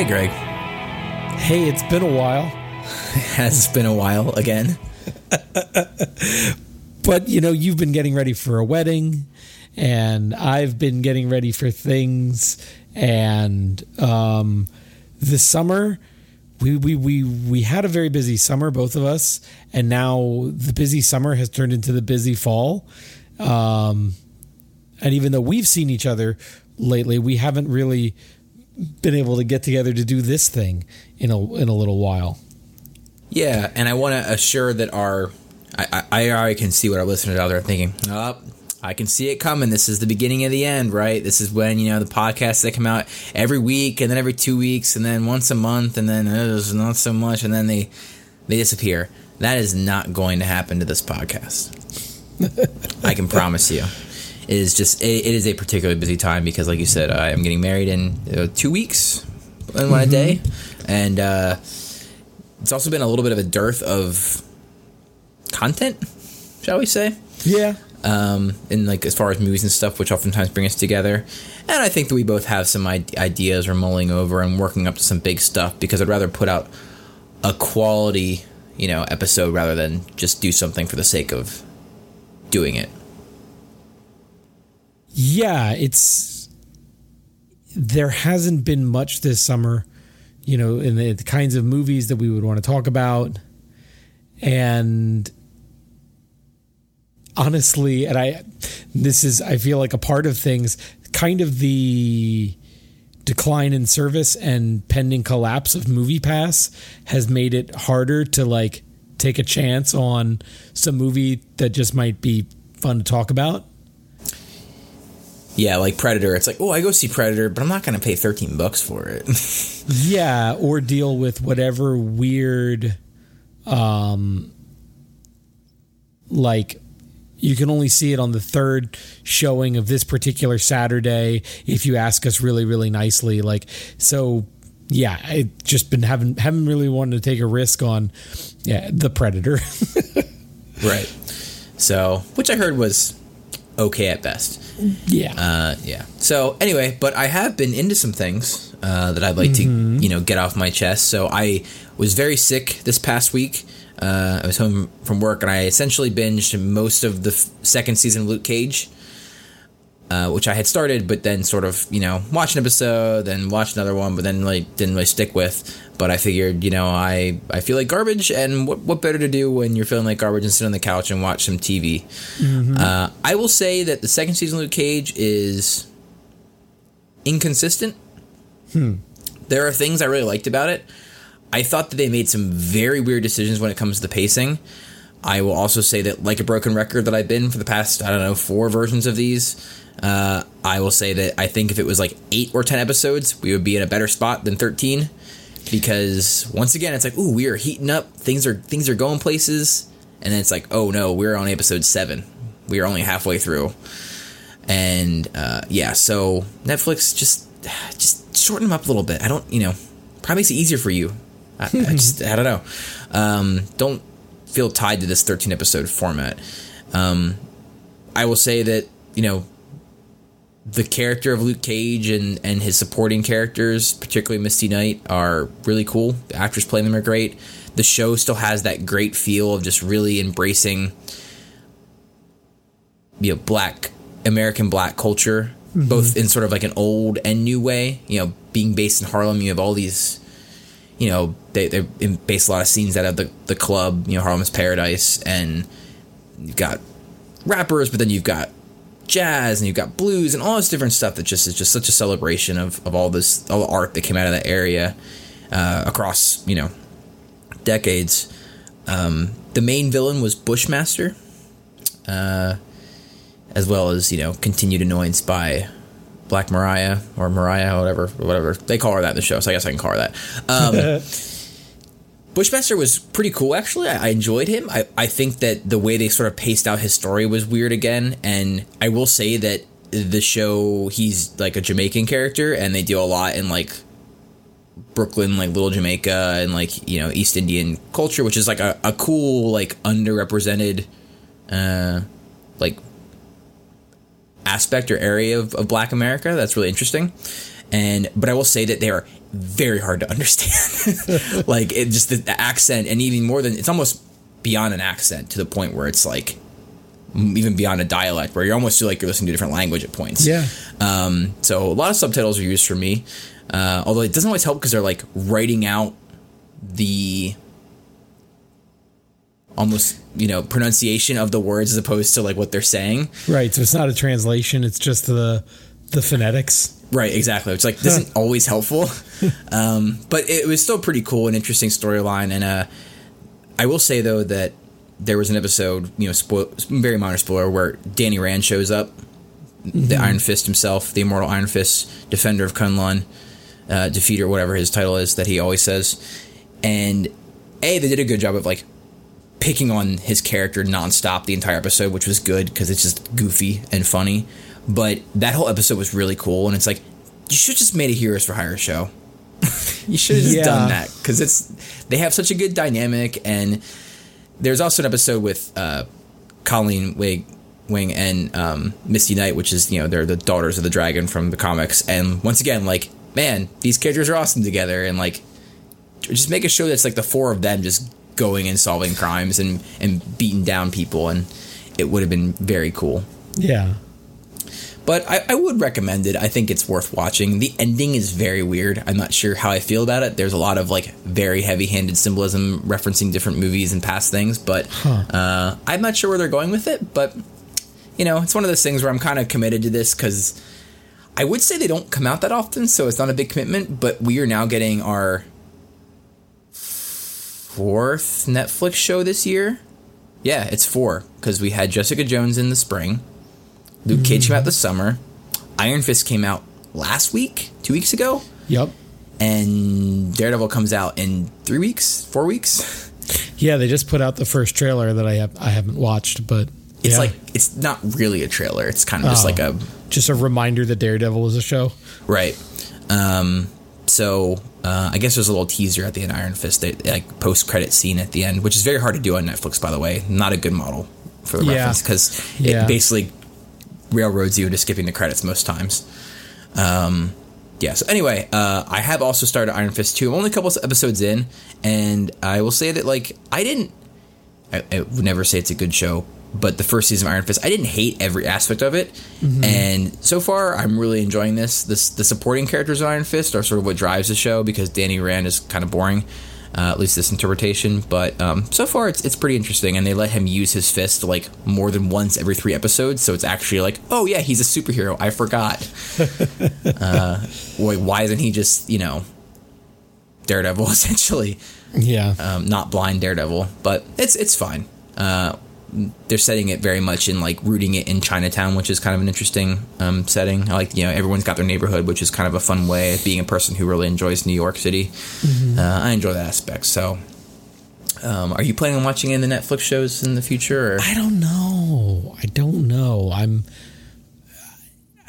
Hey, Greg. Hey, it's been a while. it Has been a while again. but, you know, you've been getting ready for a wedding, and I've been getting ready for things. And um, this summer, we, we, we, we had a very busy summer, both of us. And now the busy summer has turned into the busy fall. Um, and even though we've seen each other lately, we haven't really been able to get together to do this thing in a in a little while. Yeah, and I want to assure that our I, I, I can see what our listeners out there are thinking. Oh, I can see it coming. This is the beginning of the end, right? This is when you know the podcasts that come out every week, and then every two weeks, and then once a month, and then uh, not so much, and then they they disappear. That is not going to happen to this podcast. I can promise you is just it, it is a particularly busy time because, like you said, I am getting married in uh, two weeks in one mm-hmm. day, and uh, it's also been a little bit of a dearth of content, shall we say? Yeah. Um, and like as far as movies and stuff, which oftentimes bring us together, and I think that we both have some ideas we're mulling over and working up to some big stuff because I'd rather put out a quality, you know, episode rather than just do something for the sake of doing it yeah, it's there hasn't been much this summer, you know, in the, the kinds of movies that we would want to talk about, and honestly, and I, this is I feel like a part of things, kind of the decline in service and pending collapse of MoviePass has made it harder to like take a chance on some movie that just might be fun to talk about. Yeah, like Predator. It's like, oh, I go see Predator, but I'm not going to pay 13 bucks for it. yeah, or deal with whatever weird, um, like you can only see it on the third showing of this particular Saturday if you ask us really, really nicely. Like, so yeah, I just been having haven't really wanted to take a risk on yeah the Predator. right. So, which I heard was okay at best. Yeah. Uh, yeah. So anyway, but I have been into some things uh, that I'd like mm-hmm. to, you know, get off my chest. So I was very sick this past week. Uh, I was home from work and I essentially binged most of the f- second season of Luke Cage uh, which I had started, but then sort of you know watch an episode, then watch another one, but then like didn't really stick with. But I figured you know I I feel like garbage, and what what better to do when you're feeling like garbage and sit on the couch and watch some TV. Mm-hmm. Uh, I will say that the second season of Luke Cage is inconsistent. Hmm. There are things I really liked about it. I thought that they made some very weird decisions when it comes to the pacing. I will also say that, like a broken record that I've been for the past, I don't know, four versions of these, uh, I will say that I think if it was like eight or ten episodes, we would be in a better spot than thirteen. Because once again, it's like, ooh, we are heating up. Things are things are going places, and then it's like, oh no, we're on episode seven. We are only halfway through, and uh, yeah. So Netflix just just shorten them up a little bit. I don't, you know, probably makes it easier for you. I, I just I don't know. Um, don't feel tied to this 13 episode format. Um, I will say that you know the character of Luke Cage and, and his supporting characters, particularly Misty Knight, are really cool. The actors playing them are great. The show still has that great feel of just really embracing you know black American black culture, mm-hmm. both in sort of like an old and new way. You know, being based in Harlem, you have all these you know, they they base a lot of scenes out of the, the club, you know, Harlem's Paradise, and you've got rappers, but then you've got jazz and you've got blues and all this different stuff that just is just such a celebration of, of all this all the art that came out of that area uh, across you know decades. Um, the main villain was Bushmaster, uh, as well as you know continued annoyance by Black Mariah or Mariah, whatever, whatever they call her that in the show. So I guess I can call her that. Um, Bushmaster was pretty cool, actually. I, I, enjoyed him. I, I think that the way they sort of paced out his story was weird again. And I will say that the show, he's like a Jamaican character, and they deal a lot in like Brooklyn, like Little Jamaica, and like, you know, East Indian culture, which is like a, a cool, like underrepresented, uh, like aspect or area of, of black America. That's really interesting. And but I will say that they are very hard to understand. like it just the, the accent, and even more than it's almost beyond an accent to the point where it's like even beyond a dialect where you're almost feel like you're listening to a different language at points. Yeah. Um, so a lot of subtitles are used for me, uh, although it doesn't always help because they're like writing out the almost you know pronunciation of the words as opposed to like what they're saying. Right. So it's not a translation. It's just the the phonetics. Right, exactly. It's like this isn't always helpful, um, but it was still pretty cool and interesting storyline. And uh, I will say though that there was an episode, you know, spoil, very minor spoiler, where Danny Rand shows up, mm-hmm. the Iron Fist himself, the immortal Iron Fist, defender of Kunlun, uh, defeater, whatever his title is that he always says. And a, they did a good job of like picking on his character nonstop the entire episode, which was good because it's just goofy and funny. But that whole episode was really cool, and it's like you should just made a Heroes for Hire show. you should have just yeah. done that because it's they have such a good dynamic, and there's also an episode with uh, Colleen Wing, Wing and um, Misty Knight, which is you know they're the daughters of the dragon from the comics, and once again, like man, these characters are awesome together, and like just make a show that's like the four of them just going and solving crimes and and beating down people, and it would have been very cool. Yeah. But I, I, would recommend it. I think it's worth watching. The ending is very weird. I'm not sure how I feel about it. There's a lot of like very heavy handed symbolism referencing different movies and past things, but huh. uh, I'm not sure where they're going with it. But, you know, it's one of those things where I'm kind of committed to this because I would say they don't come out that often, so it's not a big commitment, but we are now getting our fourth Netflix show this year. Yeah, it's four because we had Jessica Jones in the spring. Luke Cage came out this summer. Iron Fist came out last week, two weeks ago. Yep. And Daredevil comes out in three weeks, four weeks. Yeah, they just put out the first trailer that I have I haven't watched, but it's yeah. like it's not really a trailer. It's kind of just oh, like a just a reminder that Daredevil is a show, right? Um, so uh, I guess there's a little teaser at the end, Iron Fist, they, like post credit scene at the end, which is very hard to do on Netflix, by the way. Not a good model for the yeah. reference because it yeah. basically railroads you into skipping the credits most times. Um, yeah. So anyway, uh, I have also started Iron Fist 2. I'm only a couple episodes in, and I will say that like I didn't. I, I, would never say it's a good show, but the first season of Iron Fist, I didn't hate every aspect of it, mm-hmm. and so far I'm really enjoying this. This the supporting characters of Iron Fist are sort of what drives the show because Danny Rand is kind of boring uh, at least this interpretation. But um, so far, it's it's pretty interesting, and they let him use his fist like more than once every three episodes. So it's actually like, oh yeah, he's a superhero. I forgot. uh, why, why isn't he just you know Daredevil essentially? Yeah, um, not blind Daredevil, but it's it's fine. Uh, they're setting it very much in like rooting it in Chinatown, which is kind of an interesting um, setting. I like you know everyone's got their neighborhood, which is kind of a fun way of being a person who really enjoys New York City. Mm-hmm. Uh, I enjoy that aspect. So, um, are you planning on watching any of the Netflix shows in the future? Or? I don't know. I don't know. I'm.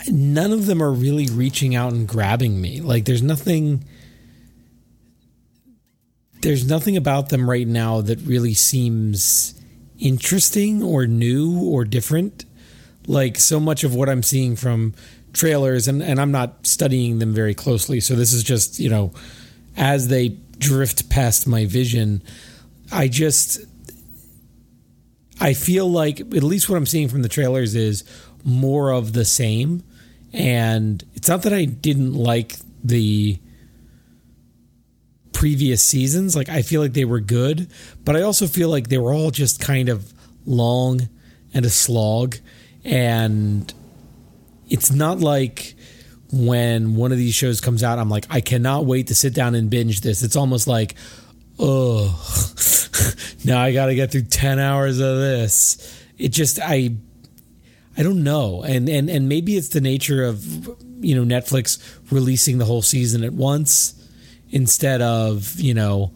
None of them are really reaching out and grabbing me. Like, there's nothing. There's nothing about them right now that really seems interesting or new or different. Like so much of what I'm seeing from trailers, and, and I'm not studying them very closely. So this is just, you know, as they drift past my vision, I just. I feel like at least what I'm seeing from the trailers is more of the same. And it's not that I didn't like the previous seasons. Like I feel like they were good, but I also feel like they were all just kind of long and a slog. And it's not like when one of these shows comes out, I'm like, I cannot wait to sit down and binge this. It's almost like, oh, now I got to get through 10 hours of this. It just, I, I don't know. And, and, and maybe it's the nature of, you know, Netflix releasing the whole season at once instead of you know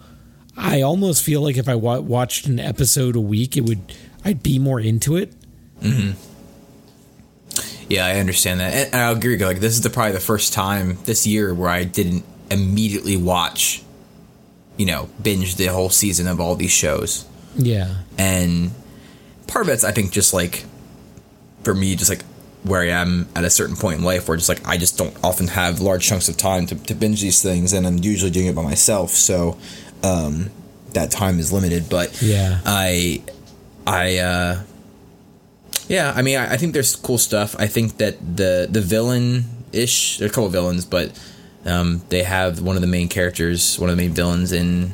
i almost feel like if i wa- watched an episode a week it would i'd be more into it. Mm-hmm. yeah i understand that. And i agree like this is the probably the first time this year where i didn't immediately watch you know binge the whole season of all these shows. Yeah. And part of it's i think just like for me just like where I am at a certain point in life where just like I just don't often have large chunks of time to, to binge these things, and I'm usually doing it by myself. So um, that time is limited. But Yeah. I I uh, yeah, I mean, I, I think there's cool stuff. I think that the the villain ish, there are a couple villains, but um, they have one of the main characters, one of the main villains in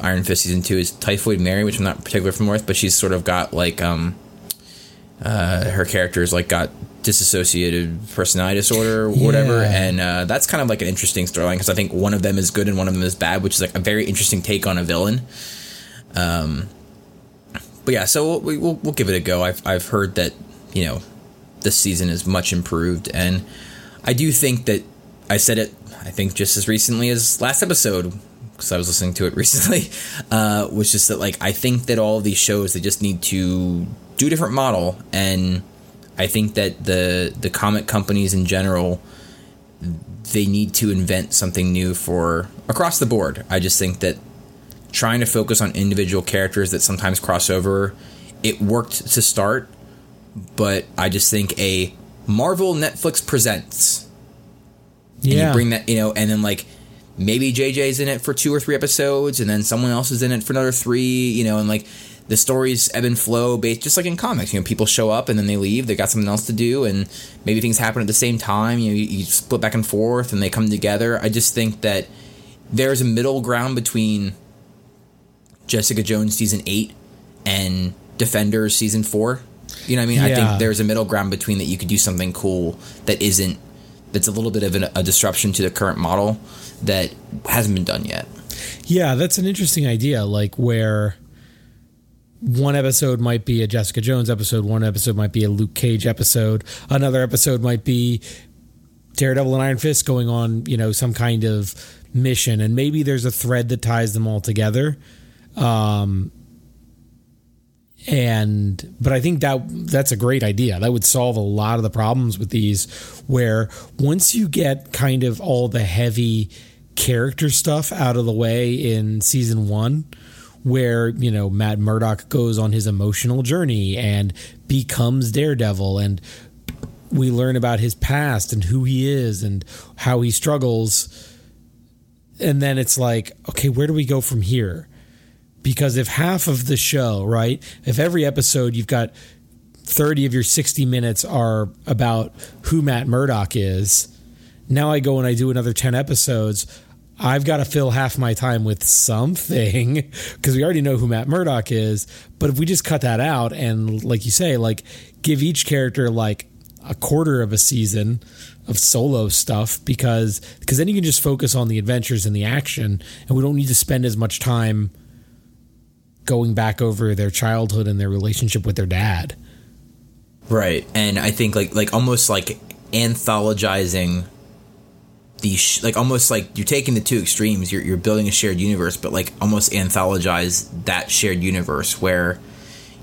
Iron Fist season two is Typhoid Mary, which I'm not particularly familiar with, but she's sort of got like um, uh, her character's like got disassociated personality disorder or whatever, Yeah. and uh, that's kind of like an interesting storyline because I think one of them is good and one of them is bad, which is like a very interesting take on a villain. Um, but yeah, so we, we'll we'll give it a go. I've I've heard that you know this season is much improved, and I do think that I said it. I think just as recently as last episode because I was listening to it recently, uh, was just that like I think that all of these shows they just need to do a different model, and I think that the the comic companies in general they need to invent something new for across the board. I just think that trying to focus on individual characters that sometimes cross over, it worked to start, but I just think a Marvel Netflix presents and yeah. you bring that you know and then like maybe jj's in it for two or three episodes and then someone else is in it for another three you know and like the stories ebb and flow based just like in comics. You know people show up and then they leave. They got something else to do and maybe things happen at the same time. You know you, you split back and forth and they come together. I just think that there's a middle ground between jessica jones season 8 and defenders season 4 you know what i mean? I think there's a middle ground between that you could do something cool that isn't that's a little bit of an, a disruption to the current model that hasn't been done yet. Yeah, that's an interesting idea. Like where one episode might be a Jessica Jones episode, one episode might be a Luke Cage episode, another episode might be Daredevil and Iron Fist going on, you know, some kind of mission, and maybe there's a thread that ties them all together. Um, and but I think that that's a great idea. That would solve a lot of the problems with these. Where once you get kind of all the heavy character stuff out of the way in season one, where you know Matt Murdock goes on his emotional journey and becomes Daredevil, and we learn about his past and who he is and how he struggles. And then it's like, okay, where do we go from here? Because if half of the show, right, if every episode you've got 30 of your 60 minutes are about who Matt Murdock is, now I go and I do another 10 episodes. I've got to fill half my time with something because we already know who Matt Murdock is. But if we just cut that out and, like you say, like give each character like a quarter of a season of solo stuff because because then you can just focus on the adventures and the action and we don't need to spend as much time going back over their childhood and their relationship with their dad. Right. And I think like like almost like anthologizing the sh- like almost like you're taking the two extremes. You're you're building a shared universe, but like almost anthologize that shared universe where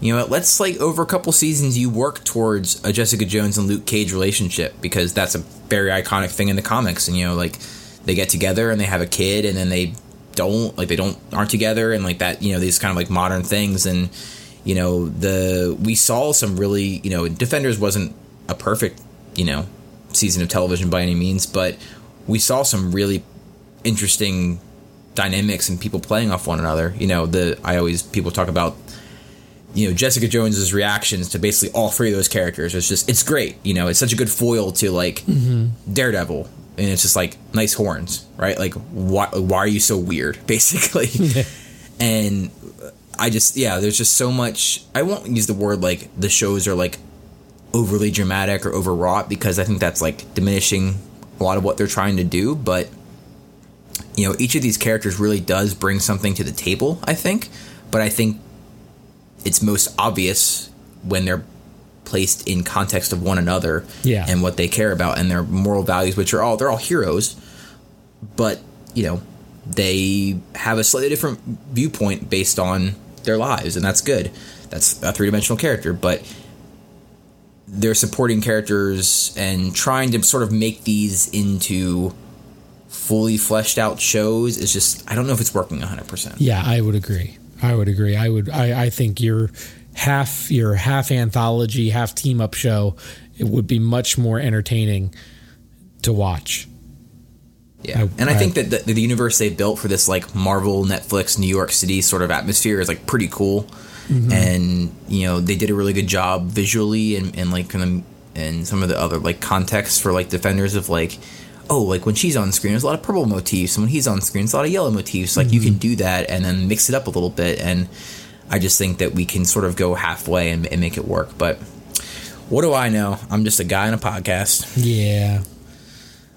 you know, let's like over a couple seasons you work towards a Jessica Jones and Luke Cage relationship because that's a very iconic thing in the comics and you know like they get together and they have a kid and then they don't like they don't aren't together and like that you know these kind of like modern things and you know the we saw some really you know defenders wasn't a perfect you know season of television by any means but we saw some really interesting dynamics and people playing off one another you know the i always people talk about you know Jessica Jones's reactions to basically all three of those characters. It's just it's great. You know, it's such a good foil to like mm-hmm. Daredevil, and it's just like nice horns, right? Like why why are you so weird, basically? and I just yeah, there's just so much. I won't use the word like the shows are like overly dramatic or overwrought because I think that's like diminishing a lot of what they're trying to do, but you know, each of these characters really does bring something to the table, I think. But I think it's most obvious when they're placed in context of one another Yeah. and what they care about and their moral values, which are all they're all heroes, but you know, they have a slightly different viewpoint based on their lives, and that's good. That's a three dimensional character, but they're supporting characters and trying to sort of make these into fully fleshed out shows is just I don't know if it's working 100%. Yeah, I would agree. I would agree. I would. I, I think your half your half anthology, half team up show it would be much more entertaining to watch. Yeah, I- and I, I- think that the, the universe they built for this like Marvel, Netflix, New York City sort of atmosphere is like pretty cool, mm-hmm. and you know they did a really good job visually and, and like kind of and some of the other like context for like defenders of like oh like when she's on screen there's a lot of purple motifs. And when he's on screen there's a lot of yellow motifs. Like you mm-hmm. can do that and then mix it up a little bit. And I just think that we can sort of go halfway and, and make it work but what do I know I'm just a guy in a podcast Yeah.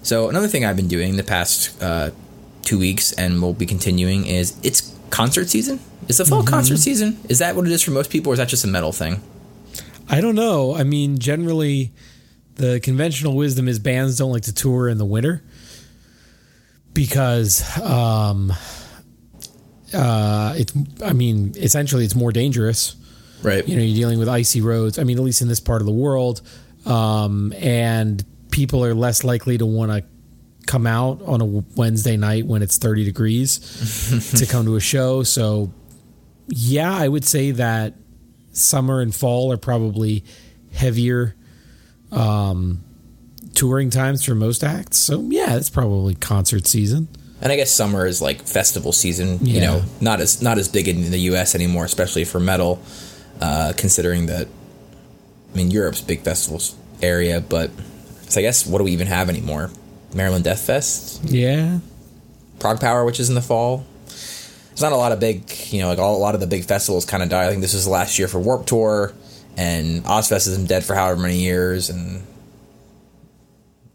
so another thing I've been doing the past uh, two weeks, and will be continuing, is it's concert season. Is the fall concert season? Is that what it is for most people, or is that just a metal thing? I don't know. I mean, generally, the conventional wisdom is bands don't like to tour in the winter because, um, uh, it's. I mean, essentially, it's more dangerous. Right. You know, you're dealing with icy roads. I mean, at least in this part of the world, um, and people are less likely to want to come out on a Wednesday night when it's 30 degrees to come to a show. So, yeah, I would say that summer and fall are probably heavier um, touring times for most acts. So, yeah, it's probably concert season. And I guess summer is like festival season. You know, not as not as big in the U.S. anymore, especially for metal. Uh, considering that, I mean, Europe's big festivals area, but so I guess what do we even have anymore? Maryland Deathfest, Yeah. ProgPower, which is in the fall. There's not a lot of big, you know, like all, a lot of the big festivals kind of die. I think this was the last year for Warped Tour, and Ozzfest has been dead for however many years, and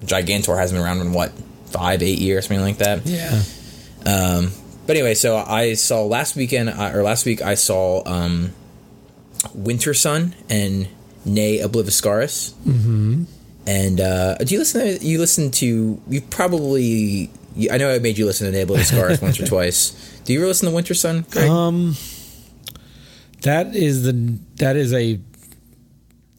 Gigantour hasn't been around in what five, eight years, something like that. Yeah. Um, But anyway, so I saw last weekend or last week I saw um, Wintersun and Ne Obliviscaris. Mm-hmm. And uh, do you listen? To, you listen to you probably. I know I made you listen to Ne Obliviscaris once or twice. Do you ever listen to Wintersun? Greg? Um, that is the that is a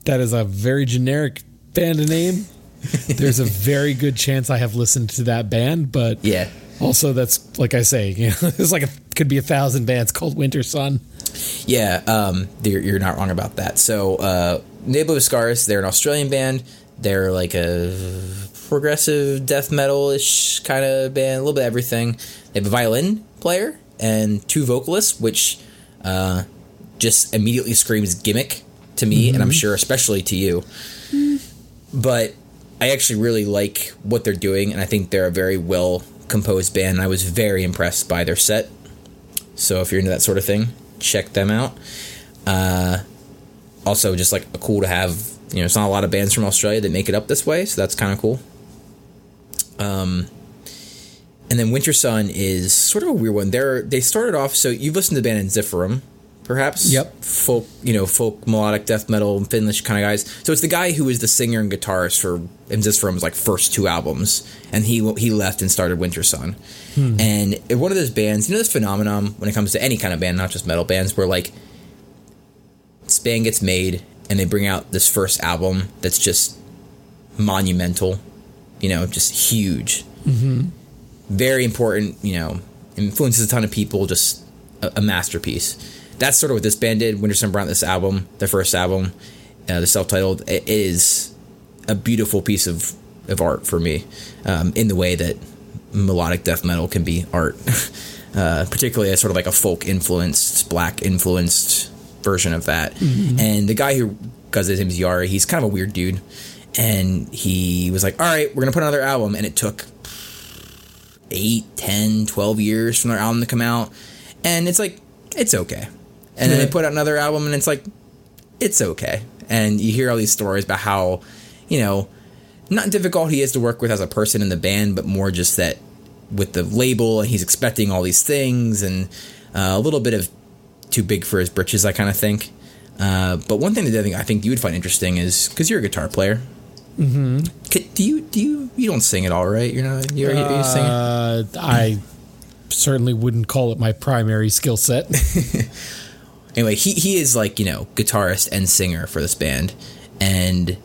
that is a very generic band name. There's a very good chance I have listened to that band, but yeah. also that's like I say, you know, there's like a could be a thousand bands called Wintersun. Yeah, um, you're, you're not wrong about that. So, uh, Ne Obliviscaris, they're an Australian band. They're like a progressive death metal ish kind of band, a little bit of everything. They have a violin player and two vocalists, which uh, just immediately screams gimmick to me, and I'm sure especially to you. But I actually really like what they're doing, and I think they're a very well composed band. I was very impressed by their set. So if you're into that sort of thing, check them out. Uh, also, just like a cool to have, you know, it's not a lot of bands from Australia that make it up this way, so that's kind of cool. Um, and then Wintersun is sort of a weird one. They're they started off. So you've listened to the band Ensiferum, perhaps? Yep. Folk, you know, folk melodic death metal, Finnish kind of guys. So it's the guy who was the singer and guitarist for Ensiferum's like first two albums, and he he left and started Wintersun. And one of those bands, you know, this phenomenon when it comes to any kind of band, not just metal bands, where like this band gets made and they bring out this first album that's just monumental, you know, just huge, mm-hmm. very important, you know, influences a ton of people, just a, a masterpiece. That's sort of what this band did. Wintersun brought this album, their first album, uh, the self-titled. It is a beautiful piece of, of art for me, um, in the way that melodic death metal can be art, uh, particularly as sort of like a folk influenced, black influenced version of that. And the guy who does his name is Jari. He's kind of a weird dude, and he was like, "All right, we're gonna put another album," and it took 8, 10, 12 years from their album to come out, and it's like it's okay. And then they put out another album, and it's like it's okay. And you hear all these stories about how, you know, not difficult he is to work with as a person in the band, but more just that with the label, and he's expecting all these things, and uh, a little bit of too big for his britches, I kind of think. Uh, but one thing that I think you would find interesting is because you're a guitar player. Mm-hmm. do you do you you don't sing at all, right? You're not. You're, are you singing? Uh, I certainly wouldn't call it my primary skill set. anyway, he he is like you know guitarist and singer for this band, and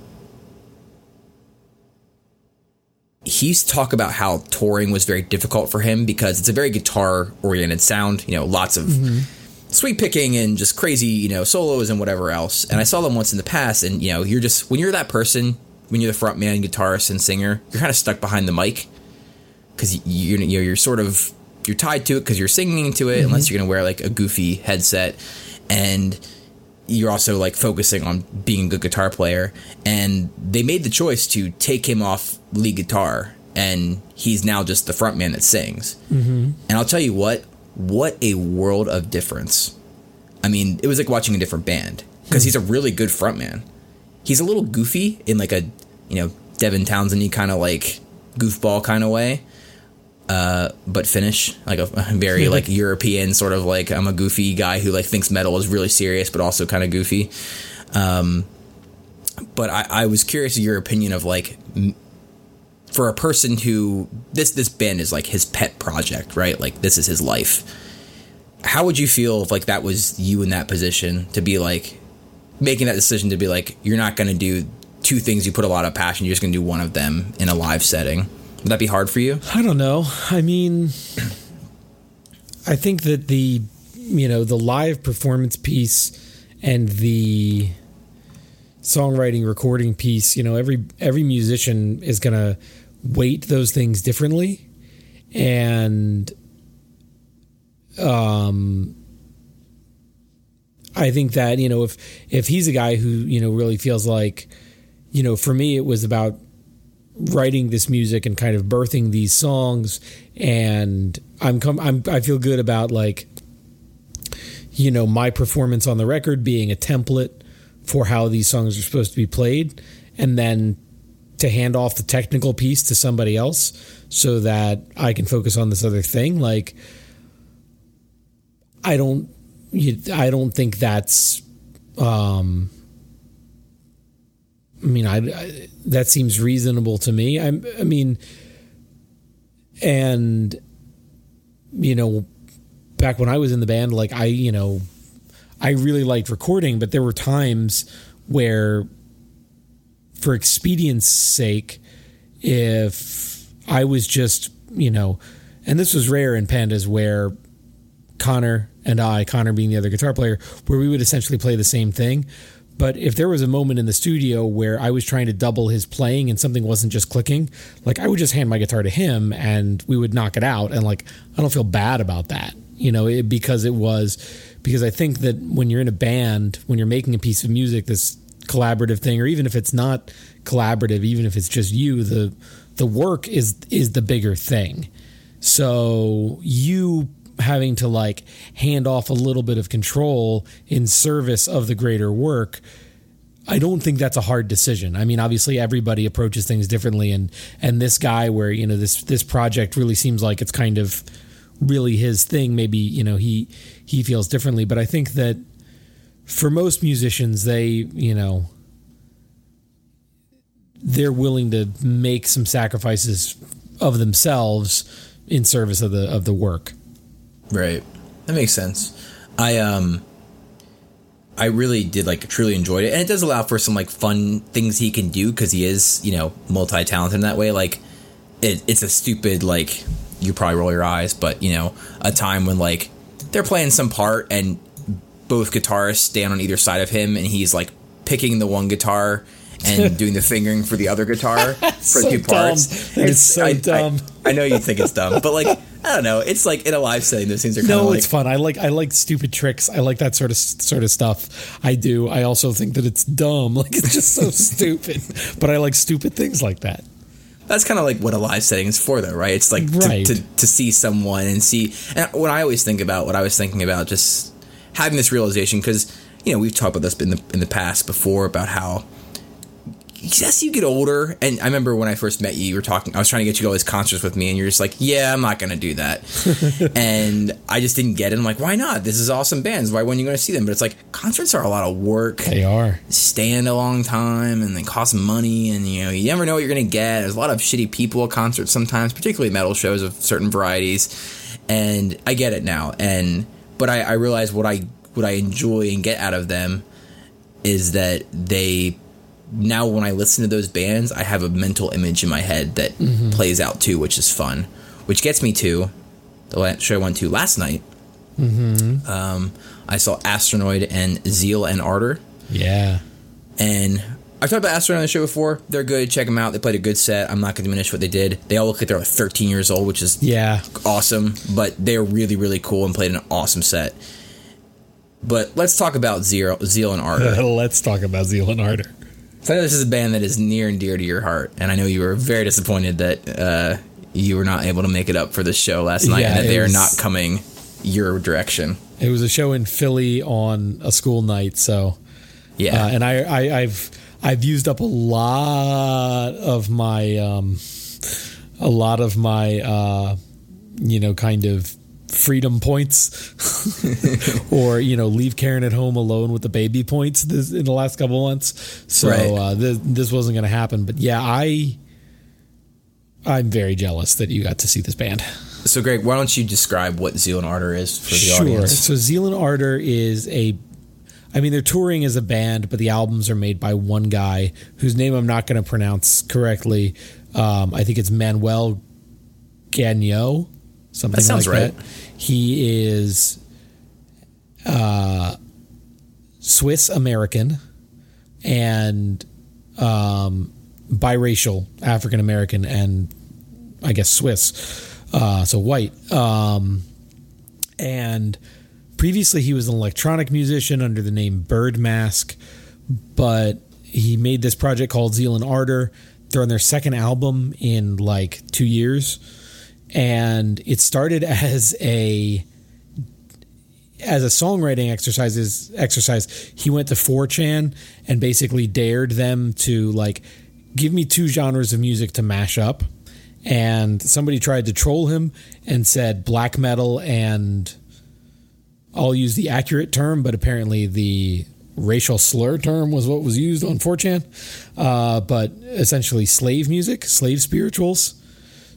he's talk about how touring was very difficult for him because it's a very guitar oriented sound. You know, lots of sweep picking and just crazy you know solos and whatever else. And I saw them once in the past, and you know, you're just when you're that person, when you're the front man, guitarist, and singer, you're kind of stuck behind the mic because you, you're you're sort of you're tied to it because you're singing to it, mm-hmm. unless you're gonna wear like a goofy headset, and you're also like focusing on being a good guitar player. And they made the choice to take him off lead guitar, and he's now just the front man that sings. Mm-hmm. And I'll tell you what, what a world of difference. I mean, it was like watching a different band because he's a really good frontman. He's a little goofy in like a you know Devin Townsend kind of like goofball kind of way, uh, but Finnish, like a, a very like European sort of like I'm a goofy guy who like thinks metal is really serious, but also kind of goofy. Um, but I, I was curious your opinion of like m- for a person who this this band is like his pet project, right? Like this is his life. How would you feel if like that was you in that position to be like making that decision to be like you're not going to do two things you put a lot of passion, you're just going to do one of them in a live setting? Would that be hard for you? I don't know. I mean, I think that the you know the live performance piece and the songwriting recording piece you know every every musician is going to weight those things differently and um i think that you know if if he's a guy who you know really feels like you know for me it was about writing this music and kind of birthing these songs. And I'm com- I'm I feel good about like you know my performance on the record being a template for how these songs are supposed to be played. And then to hand off the technical piece to somebody else so that I can focus on this other thing. Like I don't I don't think that's um I mean, I, I, that seems reasonable to me. I, I mean, and you know, back when I was in the band, like I, you know, I really liked recording, but there were times where, for expedience sake, if I was just, you know, and this was rare in Pandas where Connor and I, Connor being the other guitar player, where we would essentially play the same thing. But if there was a moment in the studio where I was trying to double his playing and something wasn't just clicking, like I would just hand my guitar to him and we would knock it out. And like, I don't feel bad about that, you know, it, because it was, because I think that when you're in a band, when you're making a piece of music, this collaborative thing, or even if it's not collaborative, even if it's just you, the, the work is, is the bigger thing. So you having to like hand off a little bit of control in service of the greater work I don't think that's a hard decision. I mean, obviously everybody approaches things differently and and this guy where, you know, this this project really seems like it's kind of really his thing, maybe, you know, he he feels differently, but I think that for most musicians they, you know, they're willing to make some sacrifices of themselves in service of the of the work. Right. That makes sense. I um I really did like truly enjoyed it, and it does allow for some like fun things he can do because he is you know multi talented in that way. Like it, it's a stupid like you probably roll your eyes, but you know a time when like they're playing some part and both guitarists stand on either side of him, and he's like picking the one guitar and doing the fingering for the other guitar for so two parts. Dumb. It's, so I, dumb. I, I, know you think it's dumb, but like I don't know. It's like in a live setting, those things are kind of no. Like, it's fun. I like I like stupid tricks. I like that sort of sort of stuff. I do. I also think that it's dumb. Like it's just so stupid. But I like stupid things like that. That's kind of like what a live setting is for, though, right? It's like right. To, to, to see someone and see. And what I always think about, what I was thinking about, just having this realization, because you know we've talked about this in the in the past before about how as you get older, and I remember when I first met you, you were talking. I was trying to get you to go to these concerts with me, and you're just like, "Yeah, I'm not going to do that." and I just didn't get it. I'm like, "Why not? This is awesome bands. Why weren't you going to see them?" But it's like concerts are a lot of work. They are stand a long time, and they cost money, and you know you never know what you're going to get. There's a lot of shitty people at concerts sometimes, particularly metal shows of certain varieties. And I get it now, and but I, I realize what I what I enjoy and get out of them is that they now when I listen to those bands, I have a mental image in my head that mm-hmm. plays out too, which is fun. Which gets me to the show I went to last night. Mm-hmm. Um, I saw Astronoid and Zeal and Ardor. Yeah, and I've talked about Astronoid on the show before. They're good. Check them out. They played a good set. I'm not going to diminish what they did. They all look like they're like 13 years old, which is Yeah. awesome. But they're really, really cool and played an awesome set. But let's talk about Zero, Zeal and Ardor. Let's talk about Zeal and Ardor. So I know this is a band that is near and dear to your heart, and I know you were very disappointed that uh, you were not able to make it up for this show last night, Yeah, and that they are not coming your direction. It was a show in Philly on a school night, so Yeah, uh, and I, I I've I've used up a lot of my um, a lot of my uh, you know kind of freedom points or you know leave Karen at home alone with the baby points this, in the last couple months. So Right. uh, this, this wasn't going to happen. But yeah, I I'm very jealous that you got to see this band. so Greg, why don't you describe what Zeal and Ardor is for the sure. audience? So Zeal and Ardor is a I mean, they're touring as a band, but the albums are made by one guy whose name I'm not going to pronounce correctly. Um, I think it's Manuel Gagnon, something That sounds like right. that. He is uh, Swiss American and um, biracial, African American, and I guess Swiss, uh, so white. Um, and previously he was an electronic musician under the name Birdmask, but he made this project called Zeal and Ardor. They're on their second album in like two years, and it started as a as a songwriting exercises exercise. He went to 4chan and basically dared them to like give me two genres of music to mash up. And somebody tried to troll him and said black metal and I'll use the accurate term, but apparently the racial slur term was what was used on 4chan. Uh, but essentially, slave music, slave spirituals.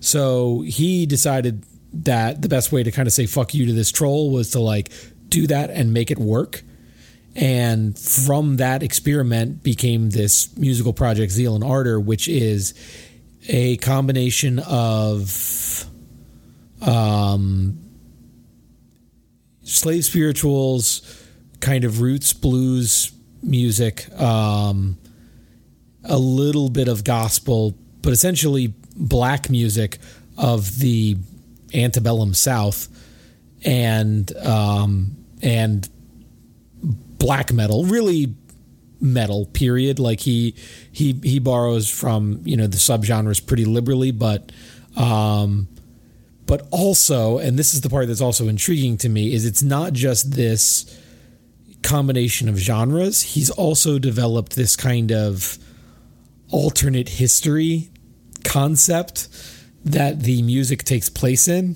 So he decided that the best way to kind of say fuck you to this troll was to like do that and make it work. And from that experiment became this musical project, Zeal and Ardor, which is a combination of um, slave spirituals, kind of roots blues music, um, a little bit of gospel, but essentially black music of the antebellum South, and um, and black metal, really metal. Period. Like he he he borrows from you know the subgenres pretty liberally, but. Um, but also, and this is the part that's also intriguing to me, is it's not just this combination of genres. He's also developed this kind of alternate history concept that the music takes place in,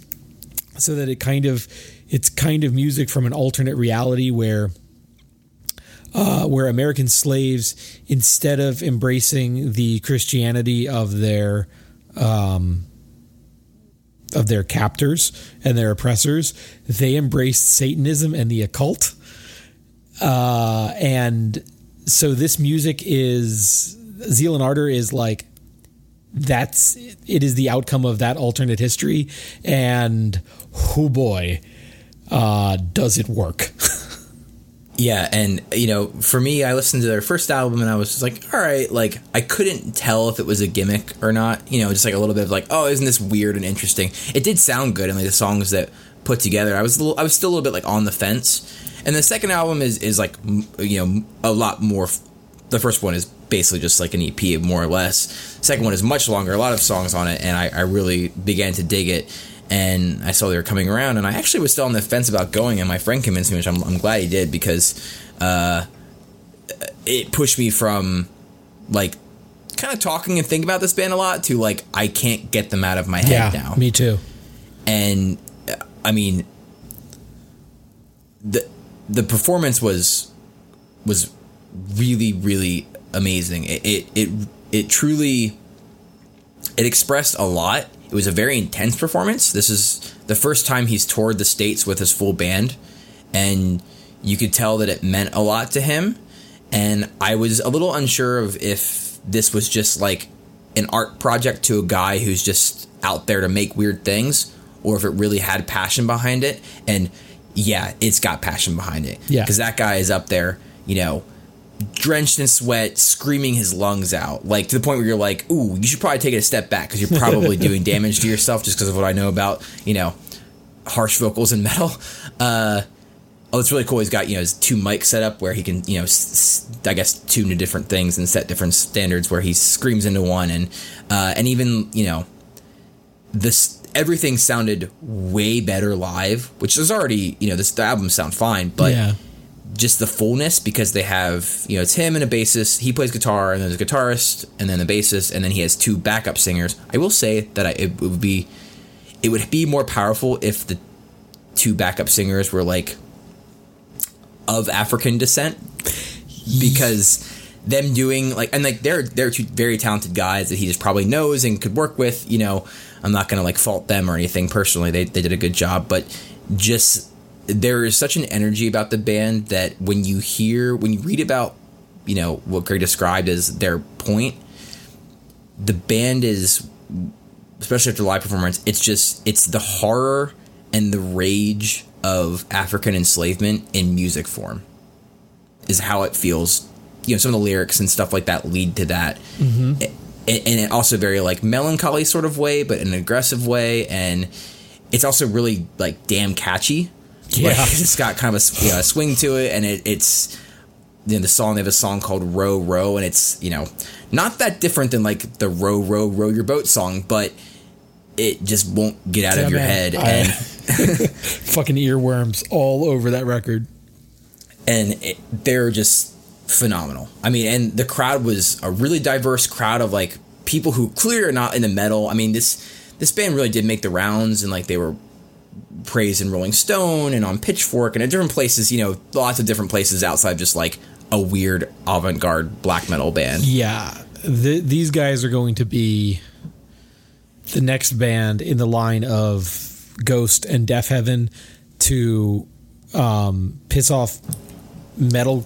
so that it kind of it's kind of music from an alternate reality where uh, where American slaves, instead of embracing the Christianity of their um, of their captors and their oppressors, they embraced Satanism and the occult. Uh, and so this music is Zeal and Ardor is like that's it is the outcome of that alternate history, and oh boy, uh, does it work? Yeah, and you know, for me, I listened to their first album and I was just like, all right, like I couldn't tell if it was a gimmick or not. You know, just like a little bit of like, oh, isn't this weird and interesting? It did sound good, and like the songs that put together, I was little, I was still a little bit like on the fence. And the second album is is like you know a lot more. The first one is basically just like an EP, more or less. Second one is much longer, a lot of songs on it, and I, I really began to dig it. And I saw they were coming around, and I actually was still on the fence about going, and my friend convinced me, which I'm, I'm glad he did because uh, it pushed me from like kind of talking and thinking about this band a lot to like I can't get them out of my head now me too. and uh, I mean the the performance was was really really amazing. It it it, it truly it expressed a lot. It was a very intense performance. This is the first time he's toured the states with his full band and you could tell that it meant a lot to him and I was a little unsure of if this was just like an art project to a guy who's just out there to make weird things or if it really had passion behind it and yeah it's got passion behind it Yeah. because that guy is up there you know drenched in sweat, screaming his lungs out, like to the point where you're like, "Ooh, you should probably take it a step back because you're probably doing damage to yourself just because of what I know about you know harsh vocals and metal." Uh, oh, it's really cool. He's got you know his two mics set up where he can you know s- s- I guess tune to different things and set different standards where he screams into one and uh, and even you know this everything sounded way better live, which is already you know this the albums sound fine, but yeah. Just the fullness because they have you know it's him and a bassist. He plays guitar and then there's a guitarist and then the bassist and then he has two backup singers. I will say that I, it would be it would be more powerful if the two backup singers were like of African descent because them doing like and like they're they're two very talented guys that he just probably knows and could work with you know i'm not gonna like fault them or anything personally they, they did a good job but just there is such an energy about the band that when you hear when you read about you know what greg described as their point the band is especially after live performance it's just it's the horror and the rage of african enslavement in music form is how it feels. You know, some of the lyrics and stuff like that lead to that, mm-hmm. it also very like melancholy sort of way, but in an aggressive way, and it's also really like damn catchy. Yeah. Like, it's got kind of a, you know, swing to it, and it, it's you know the song they have a song called "Row Row," and it's you know not that different than like the "Row Row Row Your Boat" song, but it just won't get out Yeah, of your man. head, I- and Fucking earworms all over that record. and it, they're just phenomenal. I mean, and the crowd was a really diverse crowd of like people who clearly are not in the metal. I mean, this this band really did make the rounds, and like they were praised in Rolling Stone and on Pitchfork and at different places. You know, lots of different places outside just like a weird avant-garde black metal band. Yeah, th- these guys are going to be the next band in the line of Ghost and Deafheaven to um, piss off metal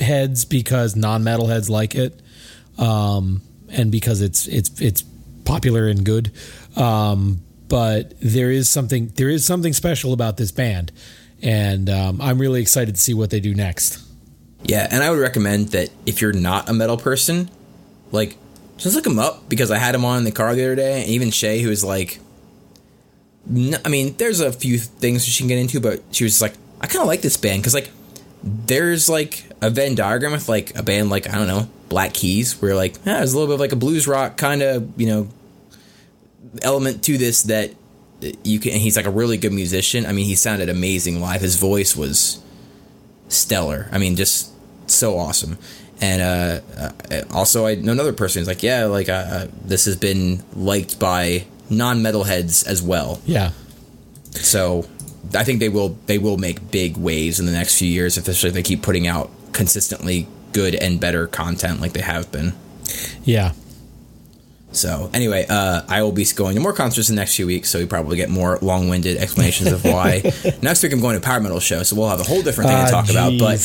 heads because non-metal heads like it, um, and because it's it's it's popular and good. Um, but there is something there is something special about this band, and um, I'm really excited to see what they do next. Yeah, and I would recommend that if you're not a metal person, like just look them up because I had them on in the car the other day, and even Shay, who was like, I mean, there's a few things she can get into, but she was like, I kind of like this band because like there's like a Venn diagram with like a band like I don't know Black Keys, where like yeah, there's a little bit of like a blues rock kind of you know element to this that you can. And he's like a really good musician. I mean, he sounded amazing live. His voice was stellar. I mean, just so awesome. And uh, uh, also, I know another person who's like, yeah, like uh, uh, this has been liked by non-metalheads as well. Yeah. So I think they will they will make big waves in the next few years, especially if they keep putting out consistently good and better content like they have been. Yeah. So anyway, uh, I will be going to more concerts in the next few weeks, so you probably get more long-winded explanations of why. next week I'm going to a power metal show, so we'll have a whole different thing Ah, to talk about. But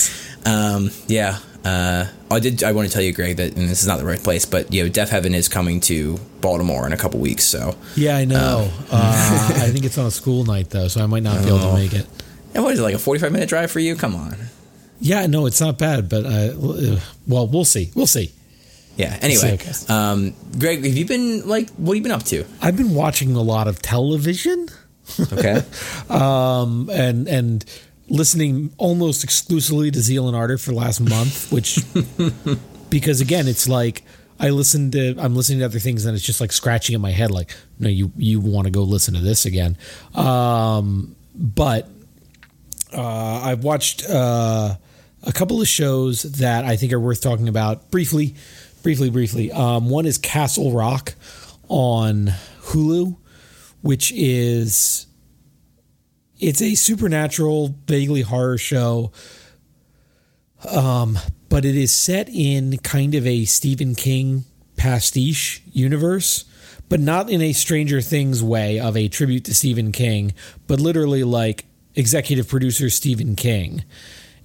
um, yeah, uh, I did. I want to tell you, Greg, that and this is not the right place, but you know, Deafheaven is coming to Baltimore in a couple weeks. So Yeah, I know. uh, I think it's on a school night though, so I might not be able Oh. to make it. and what is it like a forty-five minute drive for you? Come on. Yeah, no, it's not bad, but uh, well, we'll see. We'll see. Yeah. Anyway, um, Greg, have you been like what have you been up to? I've been watching a lot of television Okay. um, and and listening almost exclusively to Zeal and Ardor for the last month, which because again, it's like I listen to I'm listening to other things and it's just like scratching in my head, like no, you you want to go listen to this again. Um, but uh, I've watched uh, a couple of shows that I think are worth talking about briefly, briefly, briefly. Um, one is Castle Rock on Hulu, which is it's a supernatural, vaguely horror show. Um, but it is set in kind of a Stephen King pastiche universe, but not in a Stranger Things way of a tribute to Stephen King, but literally like executive producer Stephen King.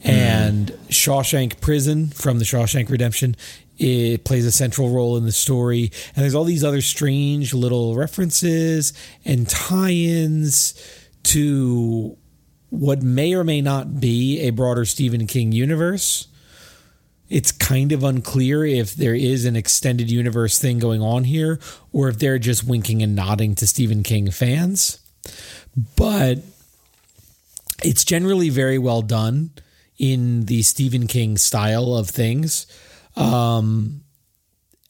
And Shawshank Prison from the Shawshank Redemption it plays a central role in the story. And there's all these other strange little references and tie ins to what may or may not be a broader Stephen King universe. it's kind of unclear if there is an extended universe thing going on here or if they're just winking and nodding to Stephen King fans. But it's generally very well done in the Stephen King style of things. Um,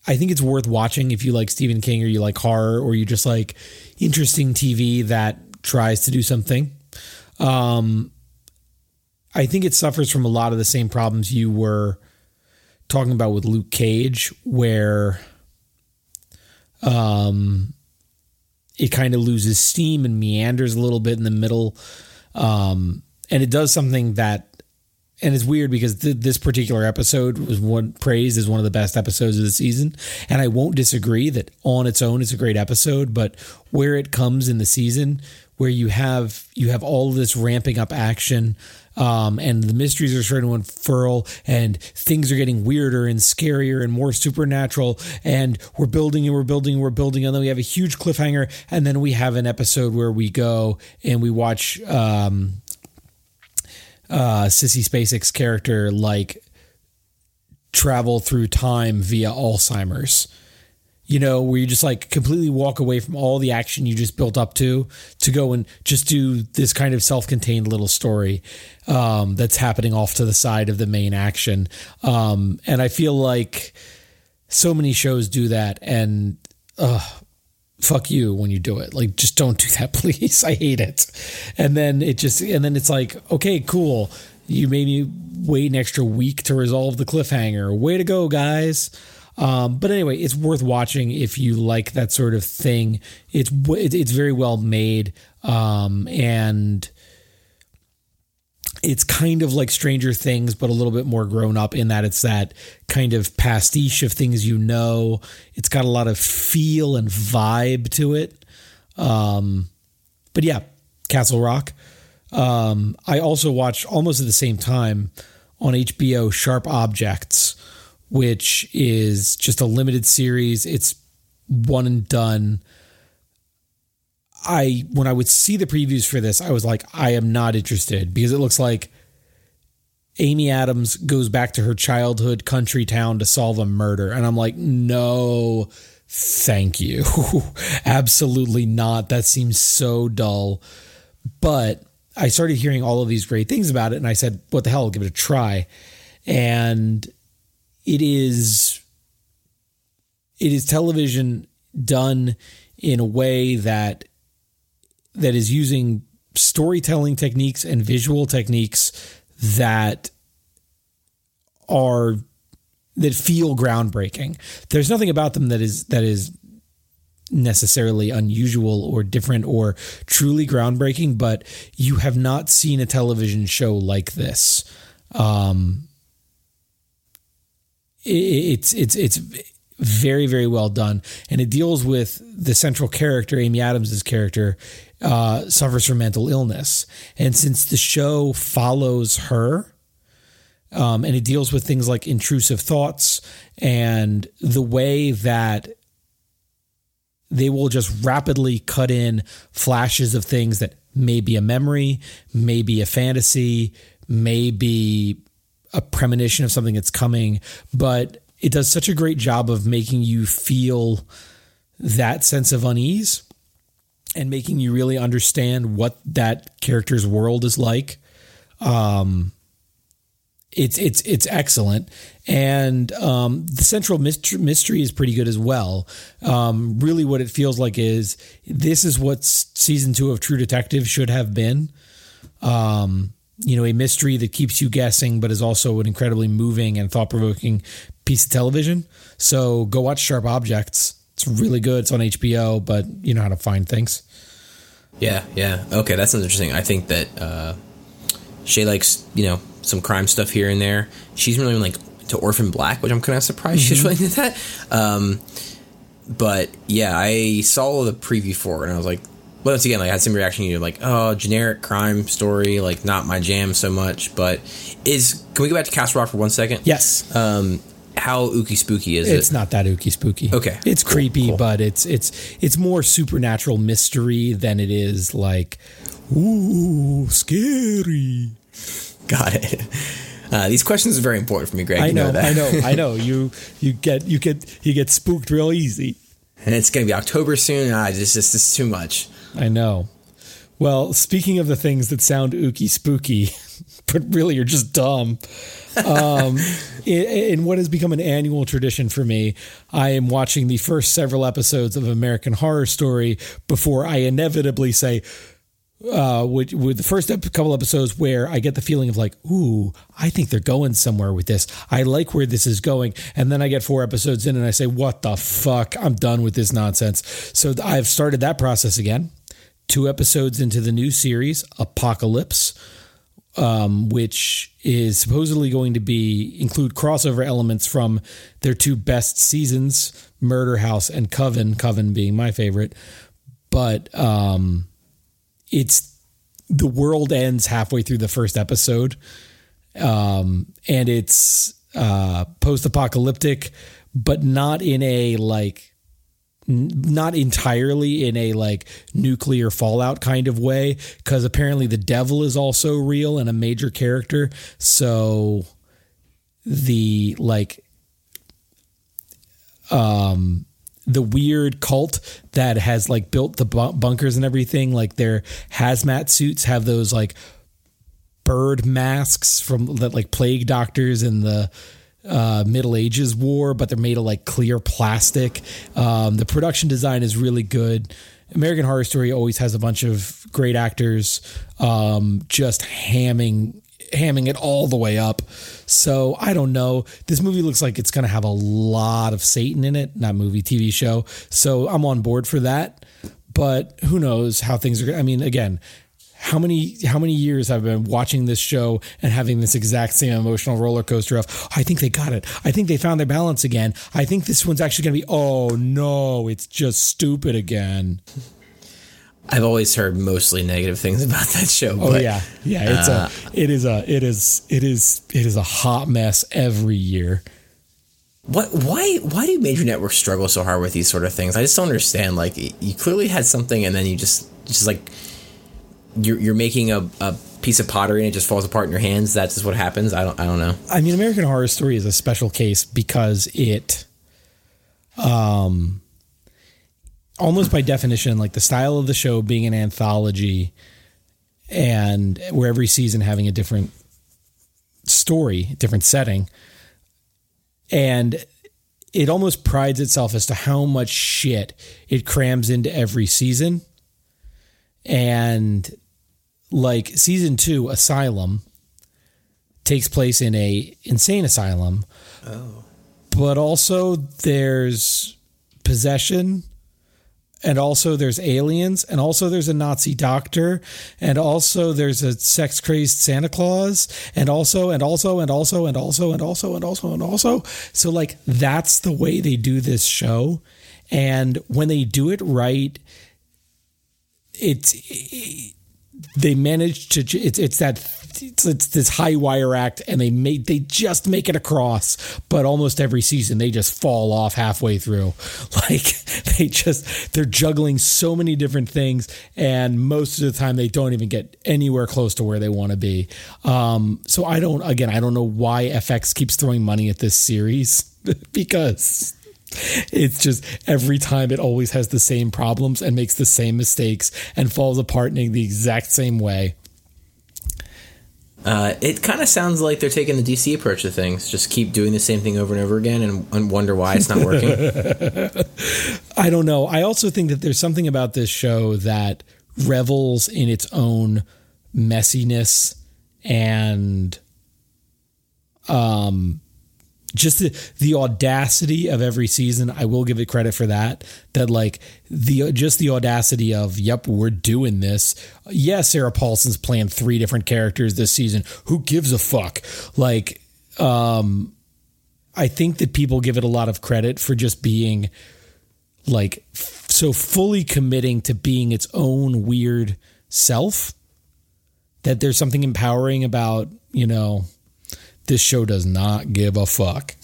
I think it's worth watching if you like Stephen King or you like horror or you just like interesting TV that tries to do something. Um, I think it suffers from a lot of the same problems you were talking about with Luke Cage, where um, it kind of loses steam and meanders a little bit in the middle. Um, and it does something that and it's weird because th- this particular episode was one praised as one of the best episodes of the season. And i won't disagree that on its own it's a great episode but where it comes in the season where you have you have all this ramping up action um, and the mysteries are starting to unfurl and things are getting weirder and scarier and more supernatural and we're building and we're building and we're building and then we have a huge cliffhanger and then we have an episode where we go and we watch um, uh, Sissy Spacek's character like travel through time via Alzheimer's. You know, where you just like completely walk away from all the action you just built up to to go and just do this kind of self-contained little story um, that's happening off to the side of the main action. Um, and I feel like so many shows do that, and uh, fuck you when you do it. Like, just don't do that, please. I hate it. And then it just, and then it's like, okay, cool. You made me wait an extra week to resolve the cliffhanger. Way to go, guys. Um, but anyway, it's worth watching if you like that sort of thing. It's it's very well made, um, and it's kind of like Stranger Things, but a little bit more grown up in that it's that kind of pastiche of things you know. It's got a lot of feel and vibe to it. Um, but yeah, Castle Rock. Um, I also watched almost at the same time on HBO Sharp Objects, which is just a limited series. It's one and done. I when I would see the previews for this, I was like, I am not interested because it looks like Amy Adams goes back to her childhood country town to solve a murder. And I'm like, no, thank you. Absolutely not. That seems so dull. But I started hearing all of these great things about it, and I said, what the hell, I'll give it a try. And it is it is television done in a way that that is using storytelling techniques and visual techniques that are that feel groundbreaking. There's nothing about them that is that is necessarily unusual or different or truly groundbreaking, but you have not seen a television show like this. Um, it, it's it's it's very very well done, and it deals with the central character, Amy Adams's character, uh, suffers from mental illness. And since the show follows her, um, and it deals with things like intrusive thoughts and the way that they will just rapidly cut in flashes of things that may be a memory, may be a fantasy, may be a premonition of something that's coming, but it does such a great job of making you feel that sense of unease and making you really understand what that character's world is like. Um, it's it's it's excellent, and um, the central mystery, mystery is pretty good as well. Um, really, what it feels like is this is what season two of True Detective should have been. Um, you know, a mystery that keeps you guessing, but is also an incredibly moving and thought provoking piece of television. So go watch Sharp Objects. It's really good. It's on HBO, but you know how to find things. Yeah, yeah. Okay, that sounds interesting. I think that uh, Shay likes, you know, some crime stuff here and there. She's really like to Orphan Black, which I'm kind of surprised mm-hmm. she's really into that. Um, but yeah, I saw the preview for it and I was like, well, once again, like I had some reaction. You're like, oh, generic crime story, like not my jam so much. But is can we go back to Castle Rock for one second? Yes. Um, how ooky spooky is it's it? It's not that ooky spooky. Okay, it's cool, creepy, cool. but it's it's it's more supernatural mystery than it is like ooh scary. Got it. Uh, these questions are very important for me, Greg. I You know, that. I know, I know. You you get you get you get spooked real easy. And it's going to be October soon. Ah, this is this is too much. I know. Well, speaking of the things that sound ooky spooky, but really are just dumb, um, in, in what has become an annual tradition for me, I am watching the first several episodes of American Horror Story before I inevitably say, uh, with, with the first couple episodes where I get the feeling of like, ooh, I think they're going somewhere with this. I like where this is going. And then I get four episodes in and I say, what the fuck? I'm done with this nonsense. So I've started that process again. Two episodes into the new series, Apocalypse, um, which is supposedly going to be include crossover elements from their two best seasons, Murder House and Coven. Coven being my favorite, but um, it's the world ends halfway through the first episode, um, and it's uh, post-apocalyptic, but not in a like not entirely in a like nuclear fallout kind of way because apparently the devil is also real and a major character. So the like um the weird cult that has like built the bunkers and everything like their hazmat suits have those like bird masks from that like plague doctors and the uh, Middle Ages war, but they're made of like clear plastic. Um, the production design is really good. American Horror Story always has a bunch of great actors, um, just hamming hamming it all the way up. So I don't know. This movie looks like it's going to have a lot of Satan in it. Not movie, TV show. So I'm on board for that. But who knows how things are. I mean, again, how many how many years I've been watching this show and having this exact same emotional roller coaster of I think they got it. I think they found their balance again. I think this one's actually going to be oh no, it's just stupid again. I've always heard mostly negative things about that show. Oh but, yeah. Yeah, it's uh, a it is a it is it is it is a hot mess every year. What? Why? Why do major networks struggle so hard with these sort of things? I just don't understand. Like, you clearly had something, and then you just, just like, you're you're making a, a piece of pottery and it just falls apart in your hands. That's just what happens. I don't. I don't know. I mean, American Horror Story is a special case because it, um, almost by definition, like the style of the show being an anthology, and where every season having a different story, different setting, and it almost prides itself as to how much shit it crams into every season. And like season two, Asylum takes place in a insane asylum. Oh. But also there's possession and also there's aliens and also there's a Nazi doctor and also there's a sex crazed Santa Claus and also and also and also and also and also and also and also so like that's the way they do this show and when they do it right it's they managed to it's it's that it's, it's this high wire act and they made they just make it across but almost every season they just fall off halfway through. Like they just they're juggling so many different things and most of the time they don't even get anywhere close to where they want to be. Um so i don't again i don't know why fx keeps throwing money at this series because it's just every time it always has the same problems and makes the same mistakes and falls apart in the exact same way. Uh, it kind of sounds like they're taking the DC approach to things. Just keep doing the same thing over and over again, and, and wonder why it's not working. I don't know. I also think that there's something about this show that revels in its own messiness and um just the, the audacity of every season i will give it credit for that that like the just the audacity of yep we're doing this. Yeah sarah paulson's playing three different characters this season. Who gives a fuck? Like um i think that people give it a lot of credit for just being like so fully committing to being its own weird self that there's something empowering about you know this show does not give a fuck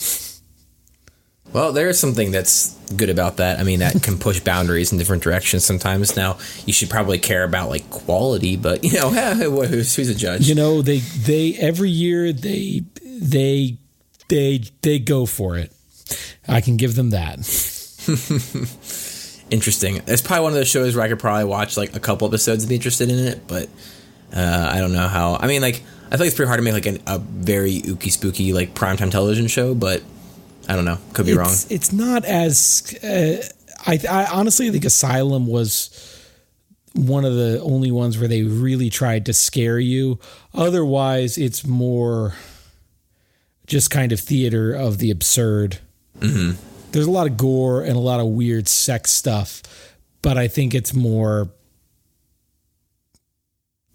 Well, there is something that's good about that. I mean, that can push boundaries in different directions sometimes. Now, you should probably care about like quality, but you know, who's, who's a judge? You know, they they every year they they they they go for it. I can give them that. Interesting. It's probably one of those shows where I could probably watch like a couple episodes and be interested in it, but uh, I don't know how. I mean, like I think it's pretty hard to make like an, a very ooky spooky like primetime television show, but I don't know. Could be it's, wrong. It's not as. Uh, I, I honestly think Asylum was one of the only ones where they really tried to scare you. Otherwise, it's more just kind of theater of the absurd. Mm-hmm. There's a lot of gore and a lot of weird sex stuff, but I think it's more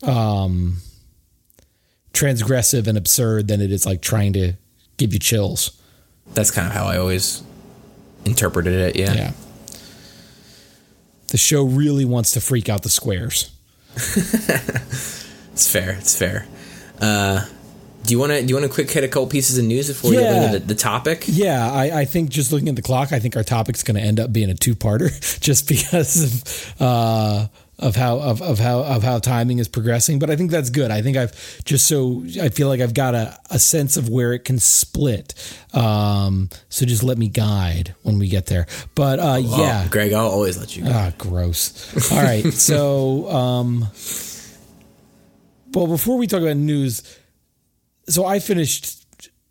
um transgressive and absurd than it is like trying to give you chills. That's kind of how I always interpreted it. Yeah. Yeah. The show really wants to freak out the squares. it's fair. It's fair. Uh, do you want to do you want to quick hit a couple pieces of news before Yeah. we get into the, the topic? Yeah, I, I think just looking at the clock, I think our topic's going to end up being a two-parter, just because of uh, of how of, of how of how timing is progressing. But I think that's good. I think I've just so I feel like I've got a, a sense of where it can split. Um, so just let me guide when we get there. But uh, Oh, yeah, Greg, I'll always let you go. Ah, gross. All right. So, um, well, before we talk about news, so I finished.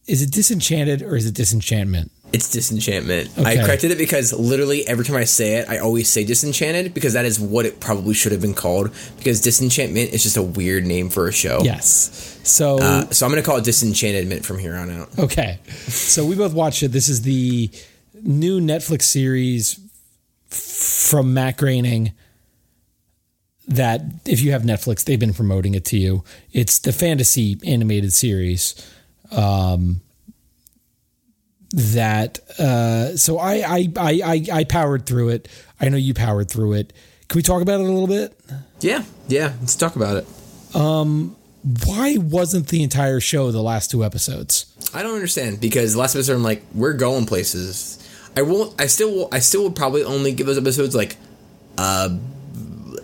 Is it Disenchanted or is it Disenchantment? It's disenchantment. I corrected it because literally every time I say it, I always say disenchanted because that is what it probably should have been called. Because disenchantment is just a weird name for a show. Yes. So, Uh, so I'm going to call it disenchantment from here on out. okay. So we both watched it. This is the new Netflix series from Matt Groening. That if you have Netflix, they've been promoting it to you. It's the fantasy animated series. Um, that uh, so I, I I I powered through it. I know you powered through it. Can we talk about it a little bit? Yeah, yeah. Let's talk about it. Um, why wasn't the entire show the last two episodes? I don't understand because the last episode I'm like we're going places. I won't. I still. Will, I still would probably only give those episodes like, uh,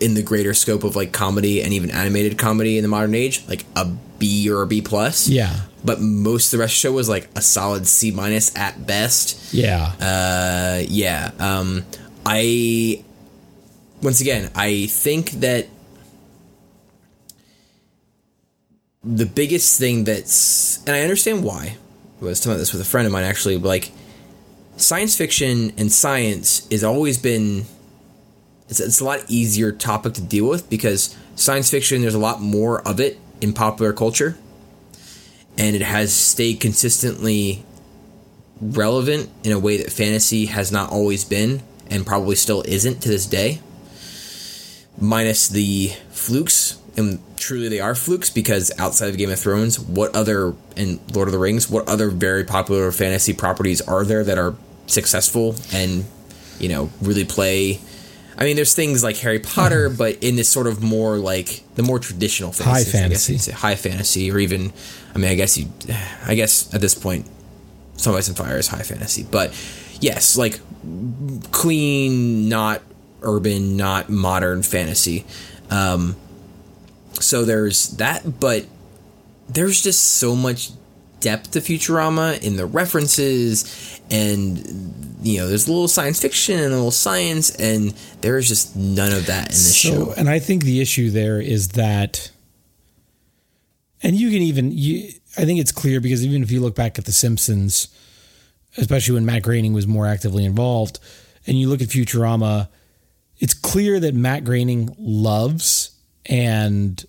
in the greater scope of like comedy and even animated comedy in the modern age, like a B or a B plus. Yeah, But most of the rest of the show was like a solid C minus at best. yeah, Uh, yeah. Um, I once again, I think that the biggest thing that's, and I understand why. I was talking about this with a friend of mine actually. but, Like science fiction and science has always been. It's, it's a lot easier topic to deal with because science fiction there's a lot more of it in popular culture and it has stayed consistently relevant in a way that fantasy has not always been and probably still isn't to this day. Minus the flukes, and truly they are flukes because outside of Game of Thrones, what other and Lord of the Rings, what other very popular fantasy properties are there that are successful and you know really play? I mean, there's things like Harry Potter, but in this sort of more like the more traditional fantasy, High fantasy. say. high fantasy, or even, I mean, I guess you, I guess at this point, Ice and Fire is high fantasy, but yes, like clean, not urban, not modern fantasy. Um, so there's that, but there's just so much depth of Futurama in the references, and you know, there's a little science fiction and a little science, and there's just none of that in this so, show. and I think the issue there is that, and you can even you. I think it's clear because even if you look back at The Simpsons, especially when Matt Groening was more actively involved, and you look at Futurama, it's clear that Matt Groening loves and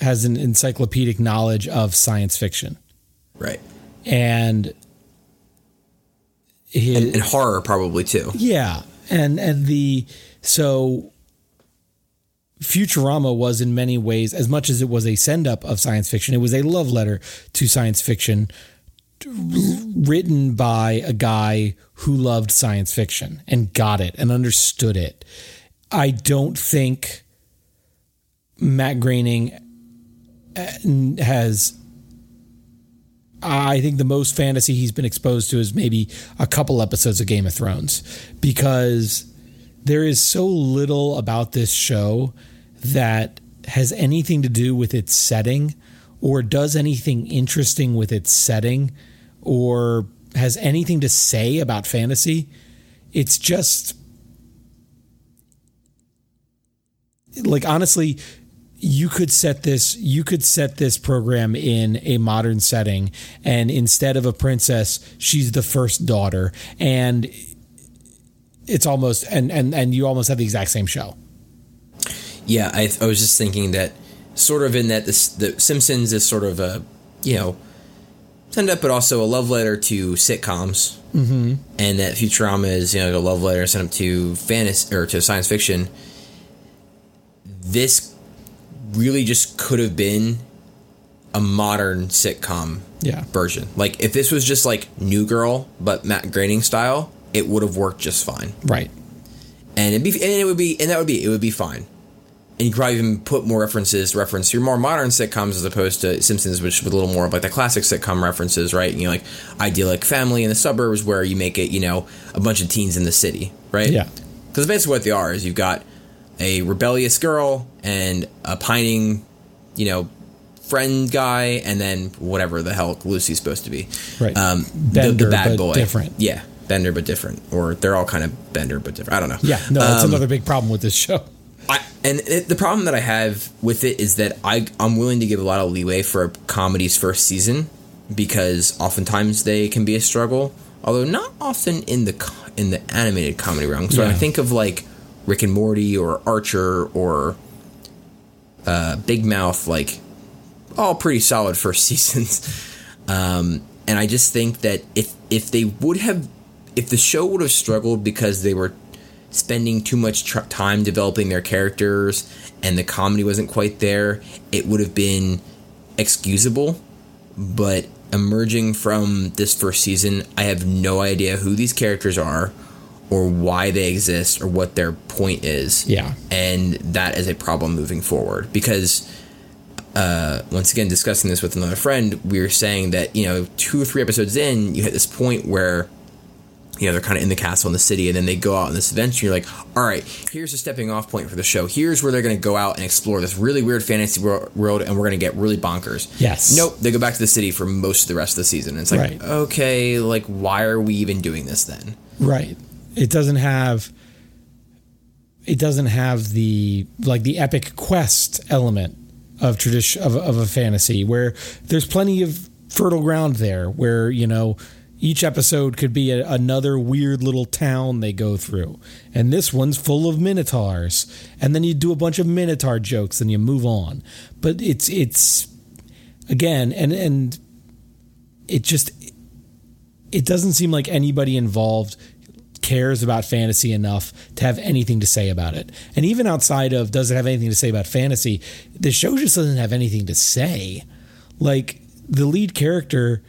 has an encyclopedic knowledge of science fiction, Right. and his, And, and horror probably too. yeah, and and the so Futurama was in many ways, as much as it was a send up of science fiction, it was a love letter to science fiction, written by a guy who loved science fiction and got it and understood it. I don't think Matt Groening has I think the most fantasy he's been exposed to is maybe a couple episodes of Game of Thrones because there is so little about this show that has anything to do with its setting or does anything interesting with its setting or has anything to say about fantasy. It's just like honestly you could set this you could set this program in a modern setting and instead of a princess she's the first daughter. And it's almost and and and you almost have the exact same show. Yeah i, I was just thinking that sort of in that this, the simpsons is sort of a you know send up but also a love letter to sitcoms. Mm-hmm. and that futurama is you know a love letter sent up to fantasy or to science fiction. This really just could have been a modern sitcom yeah. version. Like if this was just like New Girl but Matt Groening style, it would have worked just fine. Right. And it'd be and it would be and that would be it would be fine. And you could probably even put more references reference your more modern sitcoms as opposed to Simpsons, which with a little more of like the classic sitcom references, right? You know, like idyllic family in the suburbs where you make it, you know, a bunch of teens in the city, right? Yeah. Because basically what they are is you've got a rebellious girl and a pining, you know, friend guy, and then whatever the hell Luci's supposed to be. Right. Um, Bender, the, the bad but boy. different. Yeah. Bender, but different. Or they're all kind of Bender, but different. I don't know. Yeah. No, that's Um, another big problem with this show. I, and it, the problem that I have with it is that I I'm willing to give a lot of leeway for a comedy's first season because oftentimes they can be a struggle, although not often in the in the animated comedy realm. So Yeah. I think of like Rick and Morty or Archer or uh, Big Mouth, like all pretty solid first seasons. Um, and I just think that if if they would have, if the show would have struggled because they were spending too much tr- time developing their characters and the comedy wasn't quite there, it would have been excusable. But emerging from this first season, I have no idea who these characters are or why they exist or what their point is. Yeah. And that is a problem moving forward because uh, once again, discussing this with another friend, we were saying that, you know, two or three episodes in, you hit this point where you know, they're kind of in the castle in the city, and then they go out on this adventure. You're like, all right, here's a stepping off point for the show. Here's where they're going to go out and explore this really weird fantasy world, and we're going to get really bonkers. Yes. Nope. They go back to the city for most of the rest of the season. And it's like, Right. okay, like, why are we even doing this then? Right. It doesn't have it doesn't have the like the epic quest element of tradition of, of a fantasy where there's plenty of fertile ground there where, you know, each episode could be a, another weird little town they go through. And this one's full of minotaurs. And then you do a bunch of minotaur jokes and you move on. But it's it's again and and it just it doesn't seem like anybody involved cares about fantasy enough to have anything to say about it. And even outside of does it have anything to say about fantasy, the show just doesn't have anything to say. Like the lead character,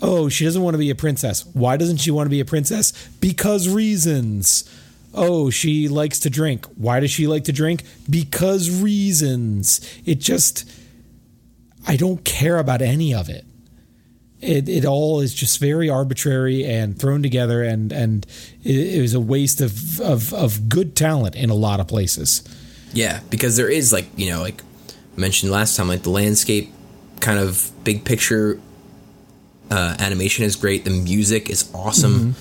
oh, she doesn't want to be a princess. Why doesn't she want to be a princess? Because reasons. Oh, she likes to drink. Why does she like to drink? Because reasons. It just I don't care about any of it it, it all is just very arbitrary and thrown together and and it, it was a waste of, of of good talent in a lot of places Yeah, because there is like you know, like I mentioned last time, like the landscape kind of big picture uh, animation is great. The music is awesome.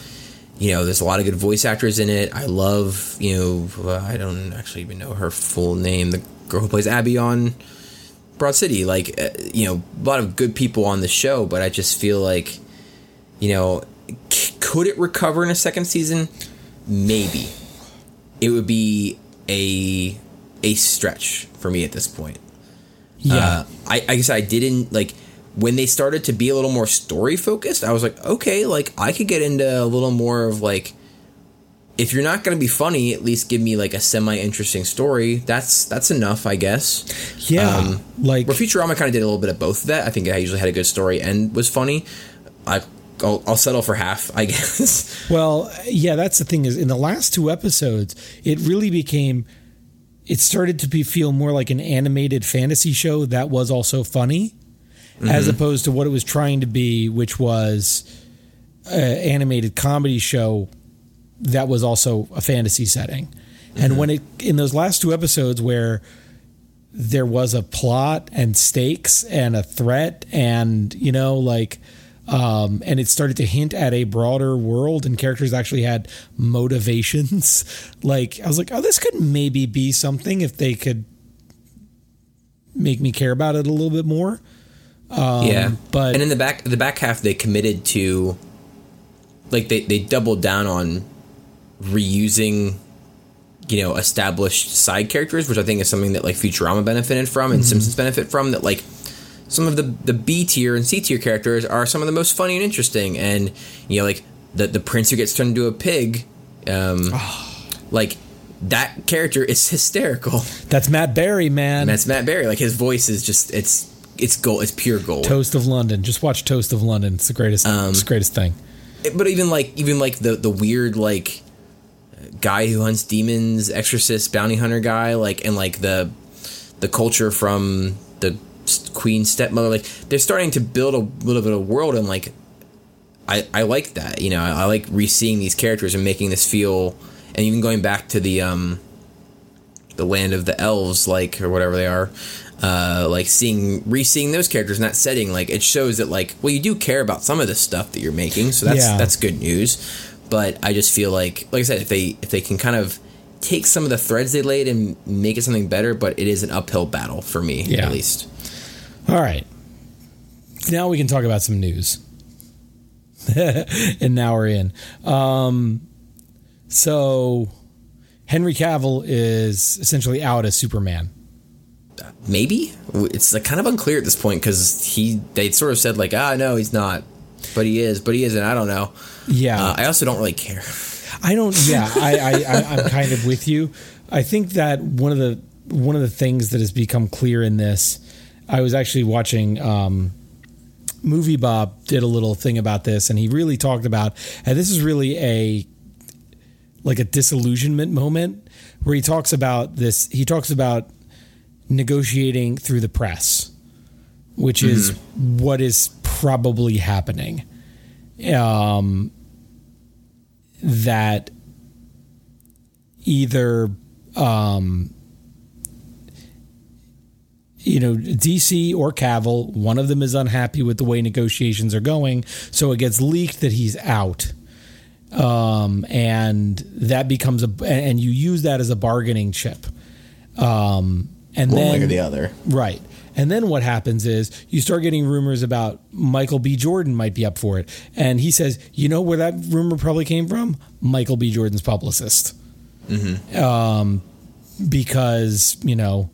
You know, there's a lot of good voice actors in it. I love you know uh, I don't actually even know her full name. The girl who plays Abbi on Broad City, like uh, you know, a lot of good people on the show. But I just feel like you know, c- could it recover in a second season? Maybe it would be a a stretch for me at this point. yeah Uh, I, I guess I didn't like when they started to be a little more story focused. I was like, okay, like I could get into a little more of like, if you're not going to be funny, at least give me like a semi interesting story. That's that's enough, I guess. yeah um, like Where Futurama kind of did a little bit of both of that. I think I usually had a good story and was funny. I I'll, I'll settle for half, I guess. well yeah that's the thing is in the last two episodes it really became it started to be feel more like an animated fantasy show that was also funny as opposed to what it was trying to be, which was an animated comedy show that was also a fantasy setting. And when it in those last two episodes where there was a plot and stakes and a threat and you know like um, and it started to hint at a broader world and characters actually had motivations like i was like oh this could maybe be something if they could make me care about it a little bit more. Yeah, but- and in the back the back half they committed to like they they doubled down on reusing you know established side characters, which I think is something that like Futurama benefited from and Simpsons benefit from. That like some of the the B tier and C tier characters are some of the most funny and interesting, and you know like the the prince who gets turned into a pig, um, like that character is hysterical. that's matt berry man And that's Matt Berry. Like his voice is just it's it's gold. It's pure gold. toast of london just watch toast of london it's the greatest um, it's the greatest thing but even like even like the the weird like guy who hunts demons, exorcist, bounty hunter guy, like and like the the culture from the queen stepmother, like they're starting to build a little bit of world and like I I like that. You know, I, I like re-seeing these characters and making this feel, and even going back to the um the land of the elves, like or whatever they are. Uh, like seeing re-seeing those characters in that setting, like it shows that like well you do care about some of the stuff that you're making, so that's Yeah. that's good news. But I just feel like, like I said, if they if they can kind of take some of the threads they laid and make it something better, but it is an uphill battle for me Yeah. at least. All right. Now we can talk about some news. and now we're in. Um, so Henry Cavill is essentially out as Superman. Maybe it's like kind of unclear at this point because he they sort of said like ah no he's not, but he is, but he isn't. I don't know. Yeah. Uh, I also don't really care. I don't. Yeah, I, I, I I'm kind of with you. I think that one of the one of the things that has become clear in this, I was actually watching. Um, MovieBob did a little thing about this, and he really talked about, and this is really a like a disillusionment moment where he talks about this. He talks about negotiating through the press, which is what is probably happening. Um, that either um, you know DC or Cavill, one of them is unhappy with the way negotiations are going, so it gets leaked that he's out. Um, and that becomes a and you use that as a bargaining chip. Um, and One then way or the other. Right. And then what happens is you start getting rumors about Michael B. Jordan might be up for it. And he says, you know where that rumor probably came from? Michael B. Jordan's publicist. Um, because, you know,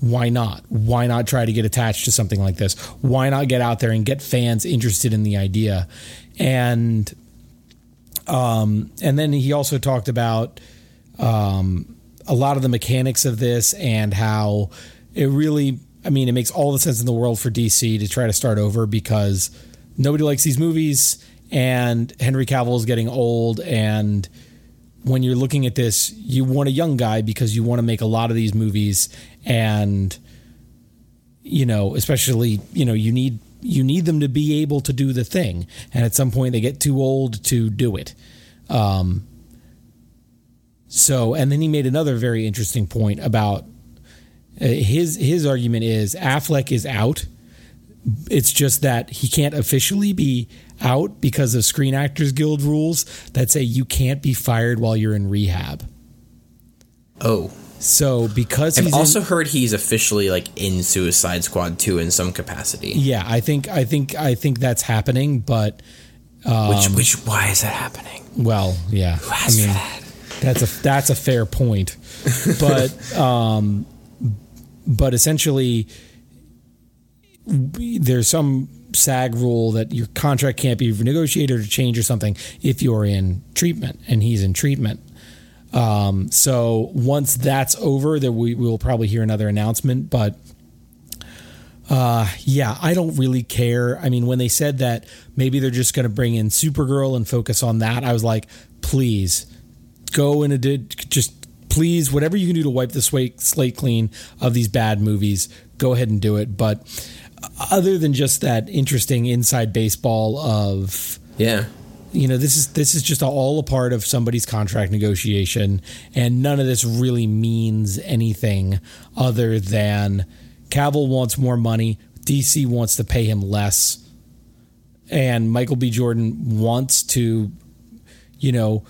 why not? Why not try to get attached to something like this? Why not get out there and get fans interested in the idea? And um, and then he also talked about um, a lot of the mechanics of this and how it really, I mean, it makes all the sense in the world for DC to try to start over because nobody likes these movies and Henry Cavill is getting old. And when you're looking at this, you want a young guy because you want to make a lot of these movies and you know, especially, you know, you need you need them to be able to do the thing. And at some point they get too old to do it. Um so and then he made another very interesting point about his his argument is Affleck is out. It's just that he can't officially be out because of Screen Actors Guild rules that say you can't be fired while you're in rehab. Oh, So because I've he's in- also heard he's officially like in Suicide Squad 2 in some capacity. yeah, I think I think I think that's happening, but which which why is that happening? Well, yeah. asked I mean, for that? that's a that's a fair point, but um, but essentially, there's some SAG rule that your contract can't be renegotiated or changed or something if you're in treatment, and he's in treatment. Um, so once that's over, then we will probably hear another announcement, but. Uh, yeah, I don't really care. I mean, when they said that maybe they're just going to bring in Supergirl and focus on that, I was like, please go in a did just please whatever you can do to wipe the slate slate clean of these bad movies, go ahead and do it. But other than just that interesting inside baseball of Yeah. you know this is this is just all a part of somebody's contract negotiation and none of this really means anything other than Cavill wants more money DC wants to pay him less and Michael B Jordan wants to you know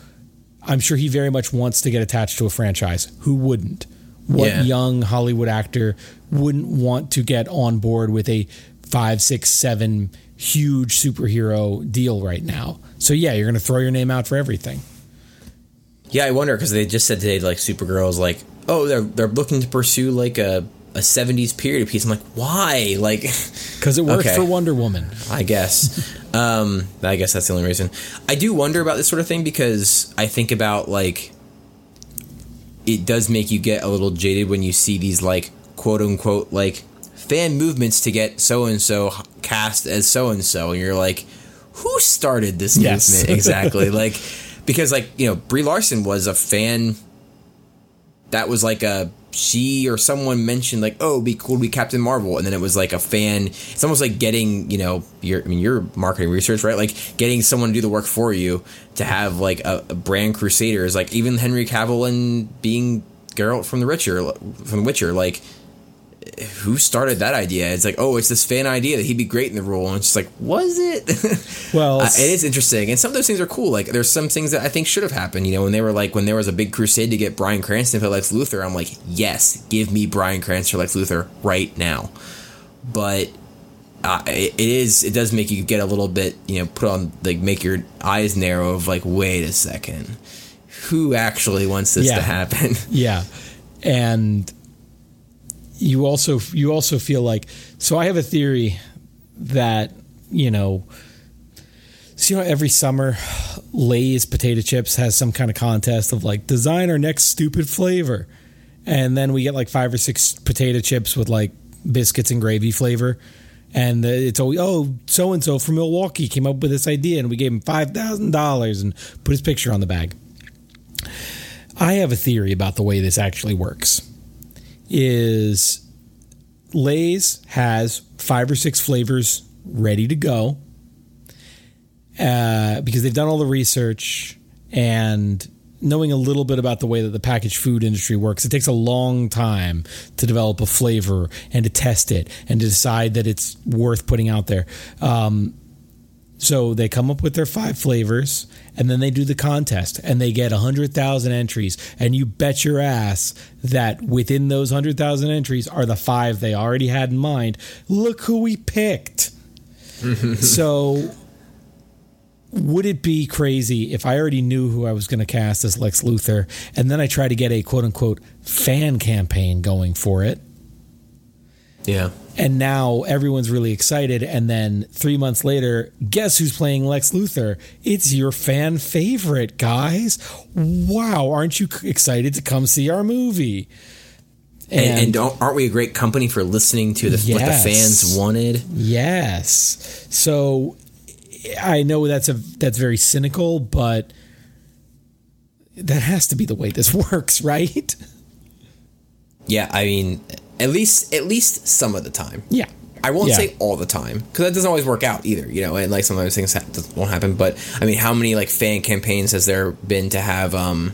I'm sure he very much wants to get attached to a franchise who wouldn't what Yeah. young Hollywood actor wouldn't want to get on board with a five, six, seven huge superhero deal right now? So yeah, you're going to throw your name out for everything. Yeah, I wonder because they just said today like Supergirl's like, oh, they're they're looking to pursue like a a '70s period piece. I'm like, why? Like, Because it worked Okay. for Wonder Woman. I guess. um, I guess that's the only reason. I do wonder about this sort of thing because I think about like it does make you get a little jaded when you see these like quote unquote like fan movements to get so and so cast as so and so, and you're like, who started this Yes. movement exactly? like, because like you know Brie Larson was a fan. That was like a she or someone mentioned like, oh, it'd be cool to be Captain Marvel, and then it was like a fan. It's almost like getting you know your I mean your marketing research right, like getting someone to do the work for you to have like a, a brand crusaders, like even Henry Cavill and being Geralt from the Witcher from The Witcher, like who started that idea? It's like, oh, it's this fan idea that he'd be great in the role, and it's just like, was it? Well, Uh, it is interesting, and some of those things are cool. Like, there's some things that I think should have happened. You know, when they were like, when there was a big crusade to get Bryan Cranston for Lex Luthor, I'm like, yes, give me Bryan Cranston for Lex Luthor right now. But uh, it, it is, it does make you get a little bit, you know, put on like make your eyes narrow of like, wait a second, who actually wants this Yeah. to happen? Yeah, and you also you also feel like so. I have a theory that you know. So you know, every summer, Lay's potato chips has some kind of contest of like design our next stupid flavor, and then we get like five or six potato chips with like biscuits and gravy flavor. And it's always oh so and so from Milwaukee came up with this idea and we gave him five thousand dollars and put his picture on the bag. I have a theory about the way this actually works. Is Lay's has five or six flavors ready to go uh, because they've done all the research and knowing a little bit about the way that the packaged food industry works. It takes a long time to develop a flavor and to test it and to decide that it's worth putting out there. Um, so they come up with their five flavors and then they do the contest and they get 100,000 entries. And you bet your ass that within those 100,000 entries are the five they already had in mind. Look who we picked. so would it be crazy if I already knew who I was going to cast as Lex Luthor and then I try to get a quote unquote fan campaign going for it? yeah. And now everyone's really excited. And then three months later, guess who's playing Lex Luthor? It's your fan favorite, guys. Wow, aren't you excited to come see our movie? And, and don't, aren't we a great company for listening to the, what the fans wanted? yes. So I know that's a that's very cynical, but that has to be the way this works, right? Yeah, I mean, at least at least some of the time. Yeah. I won't Yeah. say all the time because that doesn't always work out either, you know. And like sometimes things ha- won't happen. But I mean, how many like fan campaigns has there been to have um,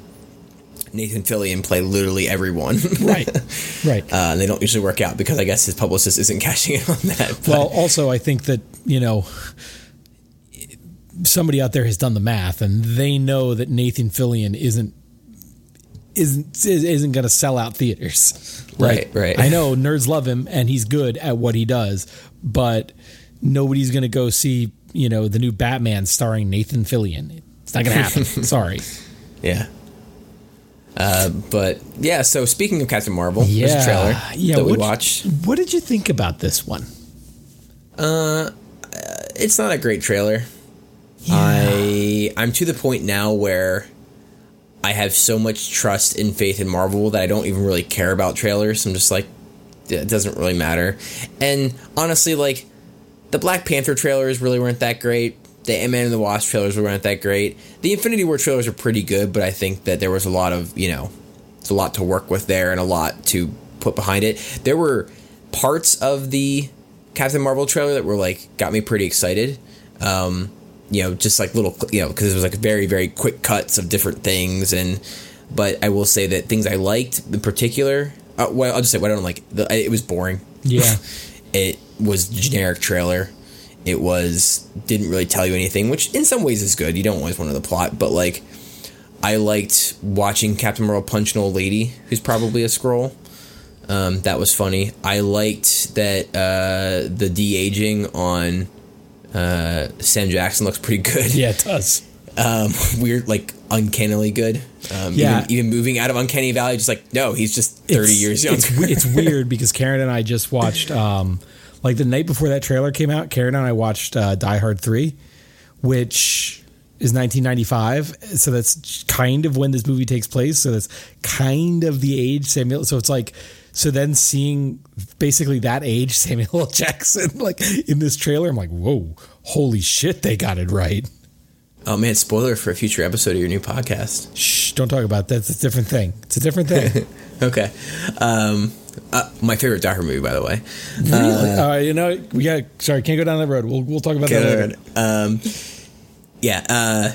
Nathan Fillion play literally everyone? Right. Right. uh, and they don't usually work out because I guess his publicist isn't cashing in on that. But, Well, also, I think that you know somebody out there has done the math, and they know that Nathan Fillion isn't isn't isn't going to sell out theaters. Right, right. I know nerds love him, and he's good at what he does, but nobody's going to go see you know the new Batman starring Nathan Fillion. It's not going to happen. Sorry. yeah. Uh, but yeah, so speaking of Captain Marvel, there's Yeah. a trailer Yeah, that we watched. What did you think about this one? Uh, it's not a great trailer. Yeah. I I'm to the point now where I have so much trust and faith in Marvel that I don't even really care about trailers. I'm just like it doesn't really matter. And honestly, like the Black Panther trailers really weren't that great. The Ant-Man and the Wasp trailers weren't that great. The Infinity War trailers are pretty good, but I think that there was a lot of, you know, it's a lot to work with there and a lot to put behind it. There were parts of the Captain Marvel trailer that were like got me pretty excited. Um, you know, just like little, you know, because it was like very very quick cuts of different things, and but I will say that things I liked in particular. Uh, well, I'll just say what I don't like. The, it was boring. Yeah. it was generic trailer. It was didn't really tell you anything, which in some ways is good. You don't always want to know the plot, but like I liked watching Captain Marvel punch an old lady who's probably a Skrull. Um, that was funny. I liked that uh, the de aging on uh, Sam Jackson looks pretty good. Yeah, it does. Um, weird, like uncannily good. Um, Yeah. Even, even moving out of Uncanny Valley, just like no, he's just thirty It's- years younger. It's, it's weird because Karen and I just watched, um, like the night before that trailer came out, Karen and I watched uh, Die Hard 3, which is 1995. So that's kind of when this movie takes place. So that's kind of the age Samuel. So it's like, so then seeing basically that age Samuel L. Jackson like in this trailer, I'm like, whoa, holy shit, they got it right. oh man, spoiler for a future episode of your new podcast. Shh, don't talk about that. It's a different thing. It's a different thing. Okay. Um, uh, my favorite Hard movie, by the way. really? Uh, you know, we got, sorry, can't go down that road. We'll, we'll talk about that later. Um, yeah. Uh,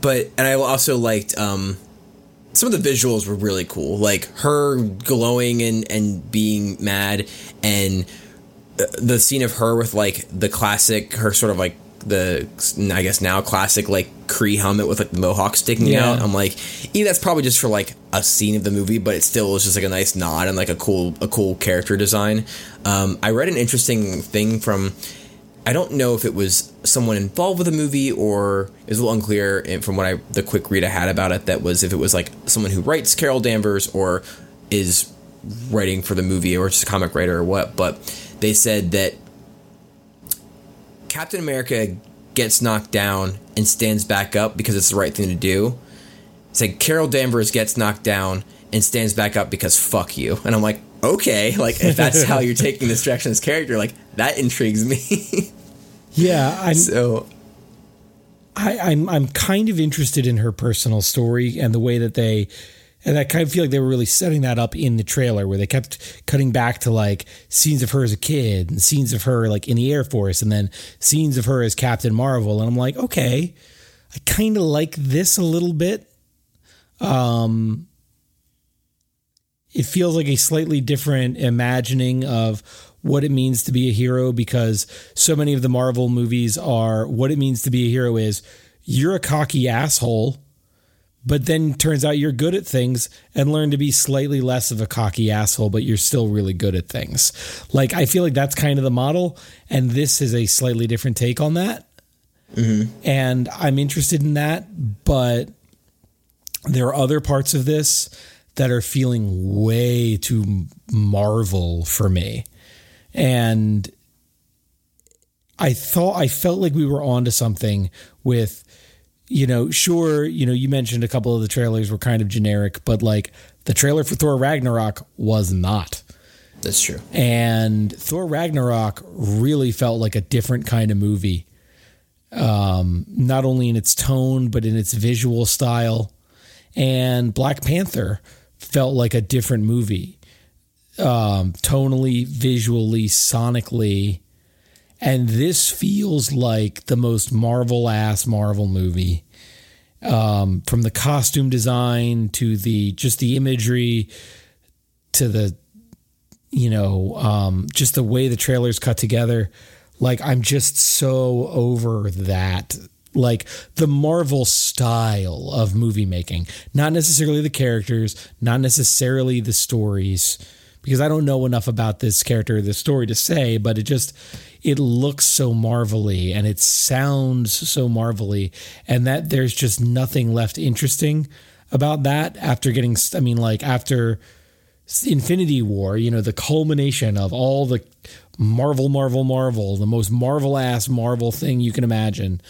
but and I also liked um, some of the visuals were really cool, like her glowing and and being mad, and uh, the scene of her with like the classic, her sort of like the I guess now classic like Kree helmet with like the mohawk sticking Yeah. out. I'm like, yeah, that's probably just for like a scene of the movie, but it still is just like a nice nod and like a cool a cool character design. Um, I read an interesting thing from. I don't know if it was someone involved with the movie or it was a little unclear from what I the quick read I had about it that was if it was like someone who writes Carol Danvers or is writing for the movie or just a comic writer or what, but they said that Captain America gets knocked down and stands back up because it's the right thing to do. It's like Carol Danvers gets knocked down and stands back up because fuck you. And I'm like, okay, like if that's how you're taking this direction as character, like that intrigues me. Yeah, I'm, so I, I'm I'm kind of interested in her personal story and the way that they and I kind of feel like they were really setting that up in the trailer where they kept cutting back to like scenes of her as a kid and scenes of her like in the Air Force and then scenes of her as Captain Marvel and I'm like, okay, I kind of like this a little bit. Um it feels like a slightly different imagining of what it means to be a hero because so many of the Marvel movies are what it means to be a hero is you're a cocky asshole, but then turns out you're good at things and learn to be slightly less of a cocky asshole, but you're still really good at things. Like, I feel like that's kind of the model, and this is a slightly different take on that. Mm-hmm. And I'm interested in that, but there are other parts of this that are feeling way too Marvel for me. And I thought I felt like we were onto something with, you know, sure, you know, you mentioned a couple of the trailers were kind of generic, but like the trailer for Thor Ragnarok was not. that's true. And Thor Ragnarok really felt like a different kind of movie. Um, not only in its tone, but in its visual style. And Black Panther felt like a different movie. Um, tonally, visually, sonically. And this feels like the most Marvel ass Marvel movie. Um, from the costume design to the just the imagery to the you know, um, just the way the trailers cut together. Like, I'm just so over that. Like, the Marvel style of movie making, not necessarily the characters, not necessarily the stories, because I don't know enough about this character or this story to say, but it just, it looks so marvelly and it sounds so marvelly, and that there's just nothing left interesting about that after getting, I mean, like, after. Infinity War, you know, the culmination of all the Marvel, Marvel, Marvel, the most Marvel ass Marvel thing you can imagine.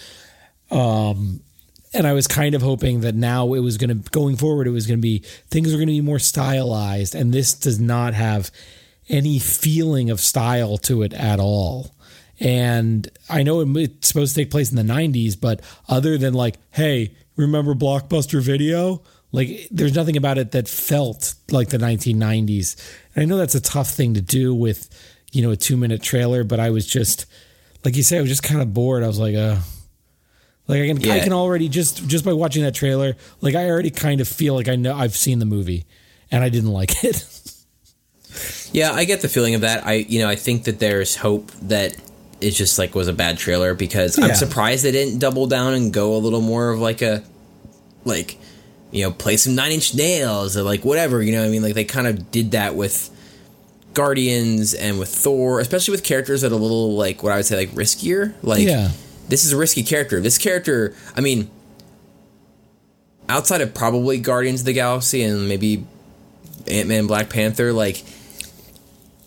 Um, and I was kind of hoping that now it was going to, going forward, it was going to be, things are going to be more stylized. And this does not have any feeling of style to it at all. And I know it's supposed to take place in the 90s, but other than like, hey, remember Blockbuster Video? Like, there's nothing about it that felt like the 1990s. And I know that's a tough thing to do with, you know, a two minute trailer, but I was just, like you say, I was just kind of bored. I was like, uh, like I can, yeah. I can already just, just by watching that trailer, like I already kind of feel like I know I've seen the movie and I didn't like it. yeah, I get the feeling of that. I, you know, I think that there's hope that it just like was a bad trailer because yeah. I'm surprised they didn't double down and go a little more of like a, like, you know, play some Nine Inch Nails or like whatever. You know, I mean, like they kind of did that with Guardians and with Thor, especially with characters that are a little like what I would say like riskier. Like, yeah. This is a risky character. This character, I mean, outside of probably Guardians of the Galaxy and maybe Ant Man, Black Panther, like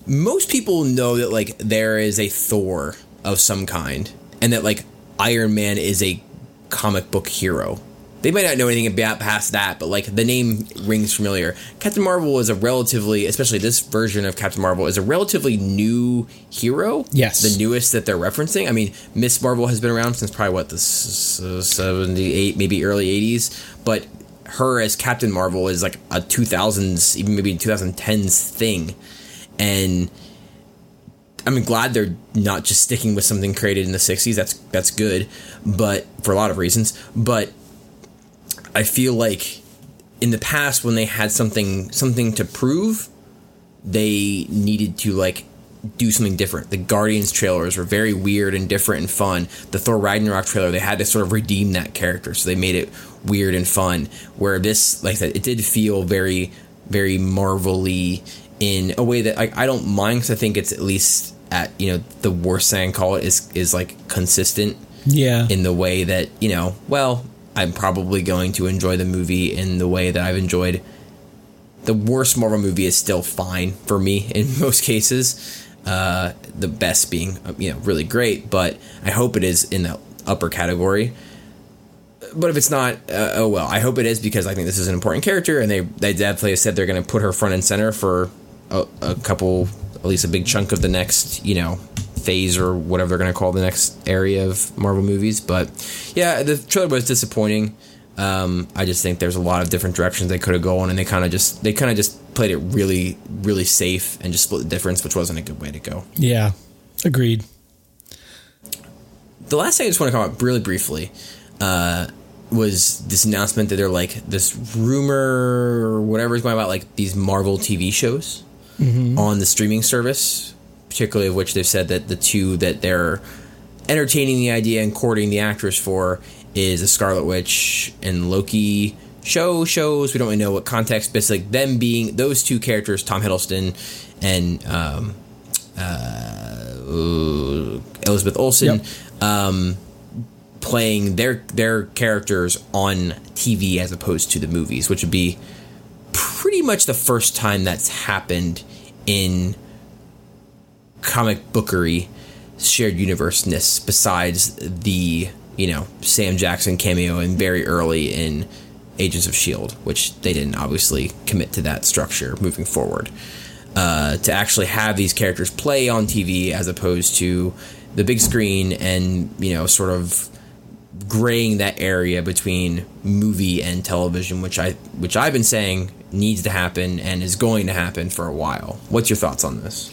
most people know that like there is a Thor of some kind, and that like Iron Man is a comic book hero they might not know anything about past that, but like the name rings familiar. Captain Marvel is a relatively, especially this version of Captain Marvel, is a relatively new hero. Yes, the newest that they're referencing. I mean, Miss Marvel has been around since probably what the seventy-eight, maybe early eighties, but her as Captain Marvel is like a two thousands, even maybe two thousand tens thing, and. I'm glad they're not just sticking with something created in the 60s. That's that's good, but for a lot of reasons. But I feel like in the past when they had something something to prove, they needed to like do something different. The Guardians trailers were very weird and different and fun. The Thor Ragnarok trailer, they had to sort of redeem that character, so they made it weird and fun. Where this, like I said, it did feel very, very Marvelly in a way that I, I don't mind because I think it's at least at you know the worst thing I call it is is like consistent. Yeah. In the way that you know, well, I'm probably going to enjoy the movie in the way that I've enjoyed. The worst Marvel movie is still fine for me in most cases. Uh, the best being, you know, really great, but I hope it is in the upper category. But if it's not, uh, oh well. I hope it is because I think this is an important character, and they they definitely said they're going to put her front and center for a, a couple, at least a big chunk of the next, you know, phase or whatever they're going to call the next area of Marvel movies. But yeah, the trailer was disappointing. Um, I just think there's a lot of different directions they could have gone, and they kind of just they kind of just played it really really safe and just split the difference, which wasn't a good way to go. Yeah, agreed. The last thing I just want to comment really briefly uh, was this announcement that they're like this rumor or whatever is going about like these Marvel TV shows mm-hmm. on the streaming service particularly of which they've said that the two that they're entertaining the idea and courting the actress for is a Scarlet Witch and Loki show shows. We don't really know what context, but it's like them being those two characters, Tom Hiddleston and um, uh, Elizabeth Olsen, yep. um, playing their their characters on TV as opposed to the movies, which would be pretty much the first time that's happened in comic bookery shared universeness besides the you know Sam Jackson cameo and very early in Agents of Shield, which they didn't obviously commit to that structure moving forward. Uh, to actually have these characters play on TV as opposed to the big screen and you know sort of graying that area between movie and television, which I which I've been saying needs to happen and is going to happen for a while. What's your thoughts on this?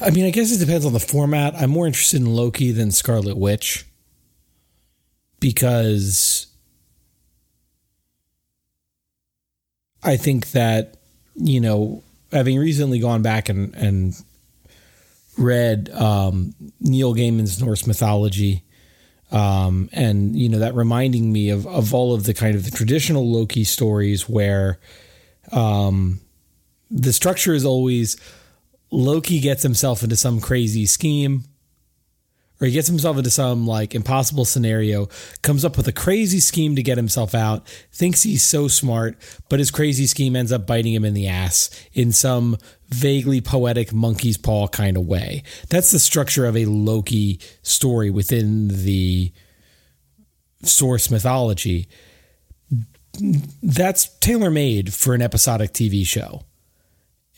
I mean, I guess it depends on the format. I'm more interested in Loki than Scarlet Witch because I think that, you know, having recently gone back and, and read um, Neil Gaiman's Norse mythology, um, and, you know, that reminding me of, of all of the kind of the traditional Loki stories where um, the structure is always Loki gets himself into some crazy scheme or he gets himself into some like impossible scenario, comes up with a crazy scheme to get himself out, thinks he's so smart, but his crazy scheme ends up biting him in the ass in some vaguely poetic monkey's paw kind of way. That's the structure of a Loki story within the source mythology. That's tailor made for an episodic TV show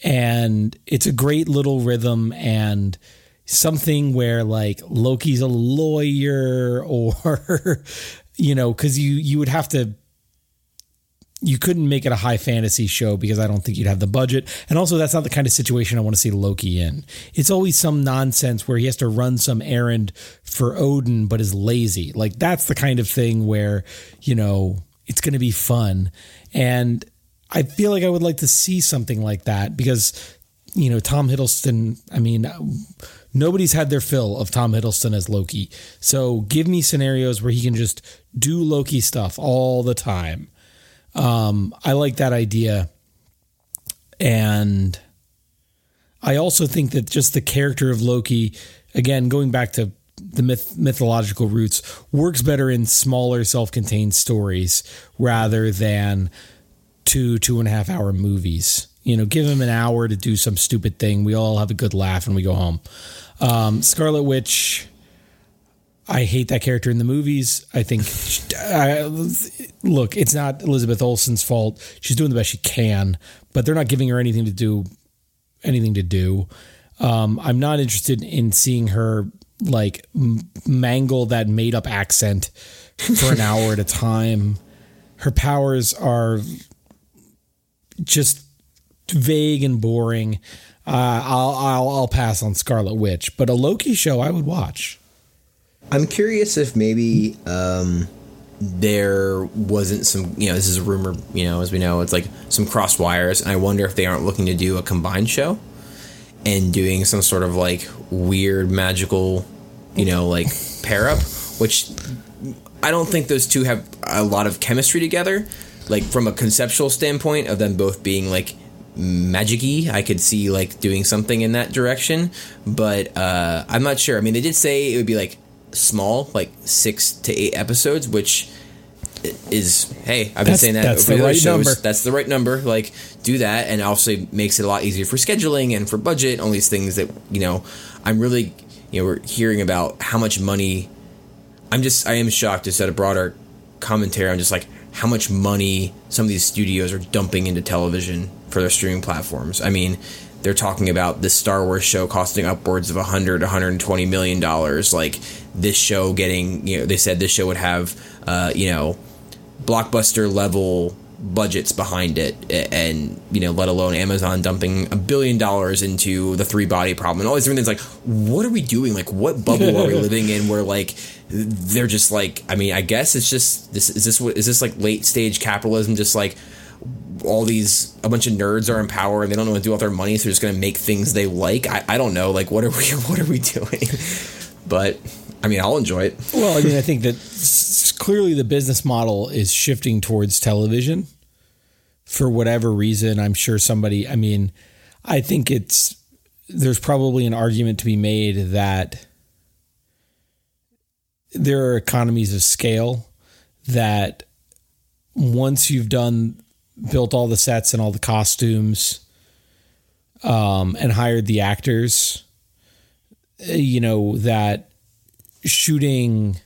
and it's a great little rhythm and something where like Loki's a lawyer or you know cuz you you would have to you couldn't make it a high fantasy show because I don't think you'd have the budget. And also, that's not the kind of situation I want to see Loki in. It's always some nonsense where he has to run some errand for Odin, but is lazy. Like, that's the kind of thing where, you know, it's going to be fun. And I feel like I would like to see something like that because, you know, Tom Hiddleston, I mean, nobody's had their fill of Tom Hiddleston as Loki. So give me scenarios where he can just do Loki stuff all the time um, I like that idea. And I also think that just the character of Loki, again, going back to the myth, mythological roots, works better in smaller, self contained stories rather than two, two and a half hour movies. You know, give him an hour to do some stupid thing. We all have a good laugh and we go home. Um, Scarlet Witch I hate that character in the movies. I think, I, look, it's not Elizabeth Olsen's fault. She's doing the best she can, but they're not giving her anything to do, anything to do. Um, I'm not interested in seeing her like mangle that made up accent for an hour at a time. Her powers are just vague and boring. Uh, I'll, I'll I'll pass on Scarlet Witch, but a Loki show I would watch. I'm curious if maybe um, there wasn't some, you know, this is a rumor, you know, as we know, it's like some cross wires. And I wonder if they aren't looking to do a combined show and doing some sort of like weird magical, you know, like pair up, which I don't think those two have a lot of chemistry together. Like from a conceptual standpoint of them both being like magicy. I could see like doing something in that direction, but uh, I'm not sure. I mean, they did say it would be like small, like six to eight episodes, which is hey, I've been that's, saying that that's the right shows. number. That's the right number. Like do that, and also makes it a lot easier for scheduling and for budget. All these things that you know, I'm really you know we're hearing about how much money. I'm just I am shocked to set a broader commentary I'm just like how much money some of these studios are dumping into television for their streaming platforms. I mean, they're talking about this Star Wars show costing upwards of 100 120 million dollars like this show getting you know they said this show would have uh, you know blockbuster level budgets behind it and you know let alone Amazon dumping a billion dollars into the three body problem and all these different things like what are we doing like what bubble are we living in where like they're just like I mean I guess it's just this is this what is this like late stage capitalism just like all these a bunch of nerds are in power and they don't know what to do with their money, so they're just going to make things they like. I, I don't know. Like, what are we what are we doing? but I mean, I'll enjoy it. Well, I mean, I think that clearly the business model is shifting towards television for whatever reason. I'm sure somebody. I mean, I think it's there's probably an argument to be made that there are economies of scale that once you've done built all the sets and all the costumes um, and hired the actors you know that shooting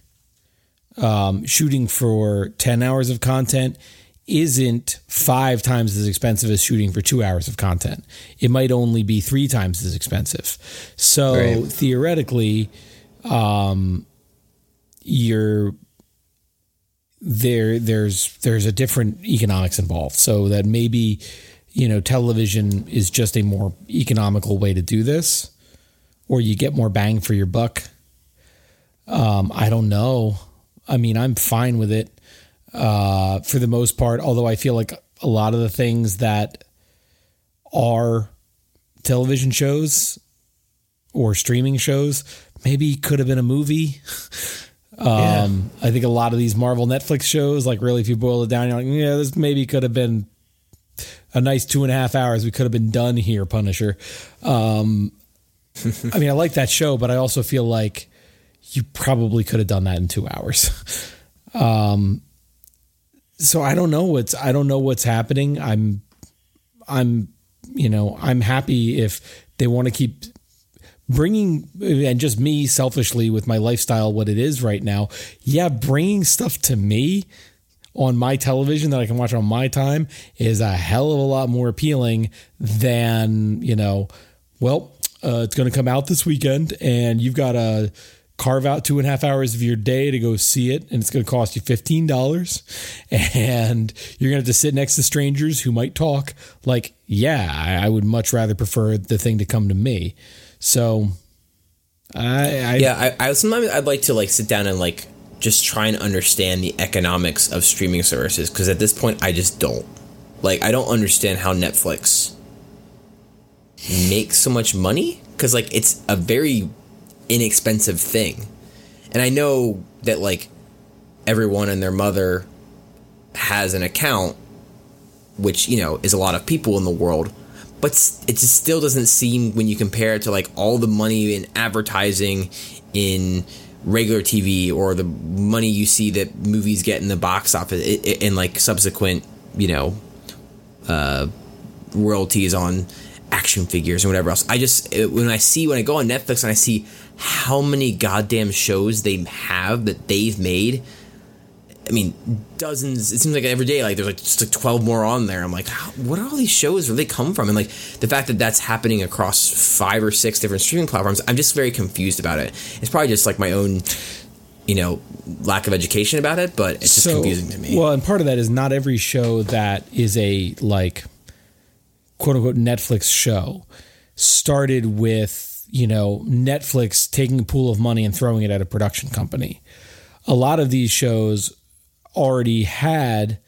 um, shooting for 10 hours of content isn't five times as expensive as shooting for two hours of content. It might only be three times as expensive. So right. theoretically, um, you're there there's there's a different economics involved so that maybe you know television is just a more economical way to do this or you get more bang for your buck um, i don't know i mean i'm fine with it uh, for the most part although i feel like a lot of the things that are television shows or streaming shows maybe could have been a movie Um, yeah. I think a lot of these Marvel Netflix shows, like really, if you boil it down, you're like, yeah, this maybe could have been a nice two and a half hours. We could have been done here, Punisher. Um, I mean, I like that show, but I also feel like you probably could have done that in two hours. um, so I don't know what's I don't know what's happening. I'm I'm you know I'm happy if they want to keep bringing and just me selfishly with my lifestyle what it is right now yeah bringing stuff to me on my television that i can watch on my time is a hell of a lot more appealing than you know well uh, it's going to come out this weekend and you've got to carve out two and a half hours of your day to go see it, and it's going to cost you fifteen dollars, and you're going to have to sit next to strangers who might talk. Like, yeah, I, I would much rather prefer the thing to come to me. So, I, I yeah, I, I sometimes I'd like to like sit down and like just try and understand the economics of streaming services because at this point I just don't. Like, I don't understand how Netflix makes so much money because like it's a very inexpensive thing, and I know that like everyone and their mother has an account, which you know is a lot of people in the world, but it just still doesn't seem when you compare it to like all the money in advertising in regular TV or the money you see that movies get in the box office and like subsequent, you know, uh, royalties on action figures and whatever else. I just when I see when I go on Netflix and I see how many goddamn shows they have that they've made. I mean, dozens. It seems like every day, like there's like just like twelve more on there. I'm like, how, what are all these shows? Where they come from? And like the fact that that's happening across five or six different streaming platforms, I'm just very confused about it. It's probably just like my own, you know, lack of education about it, but it's just so, confusing to me. Well, and part of that is not every show that is a like quote unquote Netflix show started with, you know, Netflix taking a pool of money and throwing it at a production company. A lot of these shows already had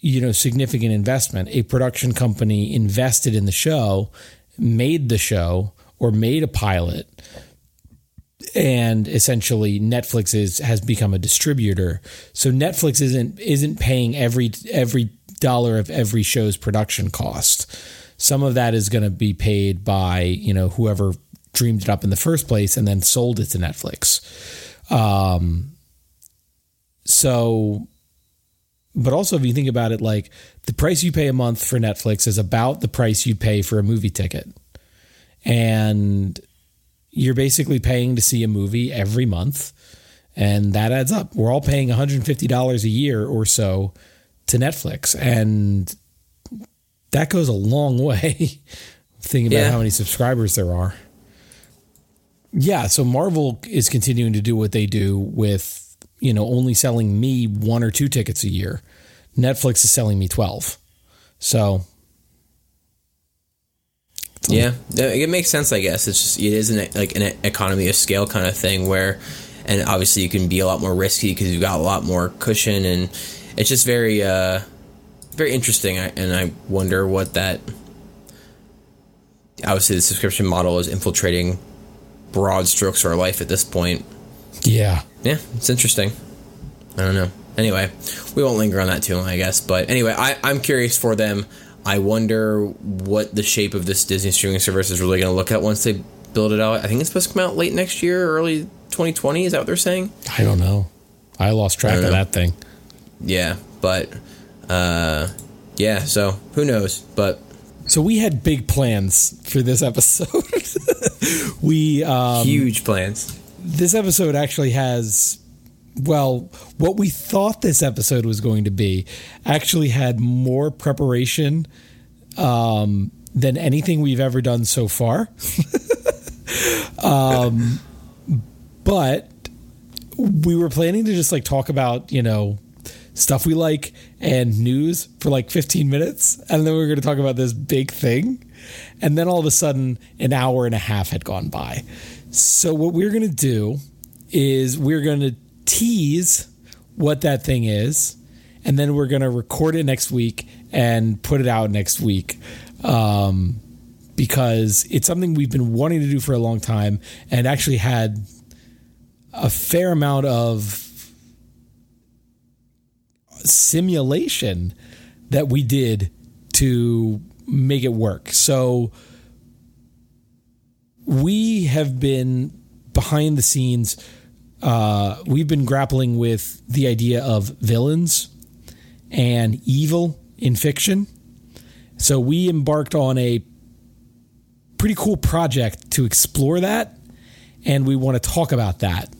you know significant investment a production company invested in the show made the show or made a pilot and essentially Netflix is has become a distributor so Netflix isn't isn't paying every every dollar of every show's production cost. Some of that is going to be paid by, you know, whoever dreamed it up in the first place and then sold it to Netflix. Um, so, but also if you think about it, like the price you pay a month for Netflix is about the price you pay for a movie ticket. And you're basically paying to see a movie every month. And that adds up. We're all paying $150 a year or so to Netflix, and that goes a long way. Thinking about yeah. how many subscribers there are. Yeah, so Marvel is continuing to do what they do with, you know, only selling me one or two tickets a year. Netflix is selling me 12. So yeah, it makes sense. I guess it's just it is an like an economy of scale kind of thing where, and obviously you can be a lot more risky because you've got a lot more cushion and it's just very uh, very interesting, and I wonder what that. Obviously, the subscription model is infiltrating broad strokes of our life at this point. Yeah, yeah, it's interesting. I don't know. Anyway, we won't linger on that too long, I guess. But anyway, I, I'm curious for them. I wonder what the shape of this Disney streaming service is really going to look at once they build it out. I think it's supposed to come out late next year, early 2020. Is that what they're saying? I don't know. I lost track I of that thing yeah, but uh, yeah. So who knows? But so we had big plans for this episode. we um, huge plans. This episode actually has well, what we thought this episode was going to be actually had more preparation um, than anything we've ever done so far. um, but we were planning to just like talk about, you know, stuff we like and news for like 15 minutes. And then we were going to talk about this big thing. And then all of a sudden, an hour and a half had gone by. So, what we're going to do is we're going to tease what that thing is. And then we're going to record it next week and put it out next week. Um, because it's something we've been wanting to do for a long time and actually had a fair amount of simulation that we did to make it work. So we have been behind the scenes. Uh, we've been grappling with the idea of villains and evil in fiction. So we embarked on a pretty cool project to explore that, and we want to talk about that.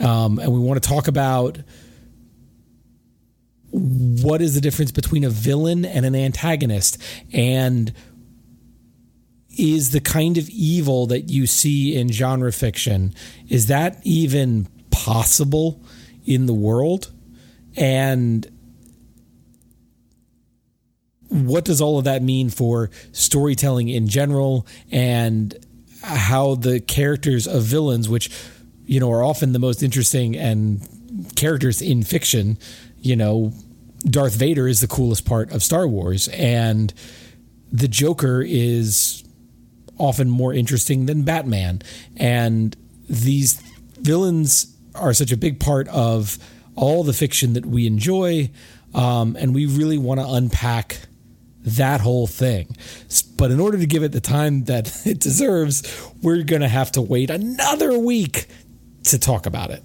Um, and we want to talk about what is the difference between a villain and an antagonist? And is the kind of evil that you see in genre fiction is that even possible in the world? And what does all of that mean for storytelling in general and how the characters of villains which you know are often the most interesting and characters in fiction you know Darth Vader is the coolest part of Star Wars and the Joker is often more interesting than Batman and these villains are such a big part of all the fiction that we enjoy um, and we really want to unpack that whole thing. But in order to give it the time that it deserves, we're going to have to wait another week to talk about it.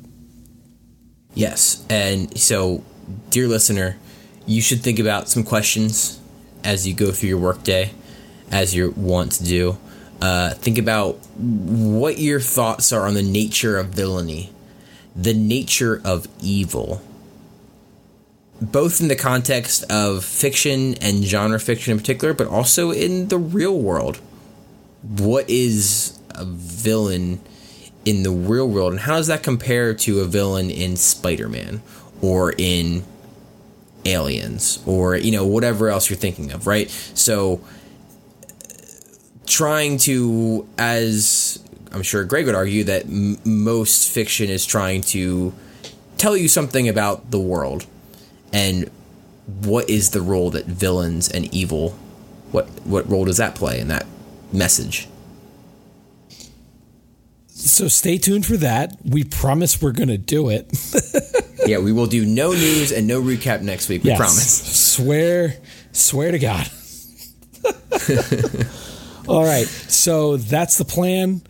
Yes. And so, dear listener, you should think about some questions as you go through your workday, as you want to do. Uh, think about what your thoughts are on the nature of villainy, the nature of evil both in the context of fiction and genre fiction in particular, but also in the real world. What is a villain in the real world, and how does that compare to a villain in Spider Man or in Aliens or, you know, whatever else you're thinking of, right? So, trying to, as I'm sure Greg would argue, that m- most fiction is trying to tell you something about the world and what is the role that villains and evil what what role does that play in that message? So stay tuned for that. We promise we're going to do it yeah we will do no news and no recap next week we yes. promise swear swear to god all right so that's the plan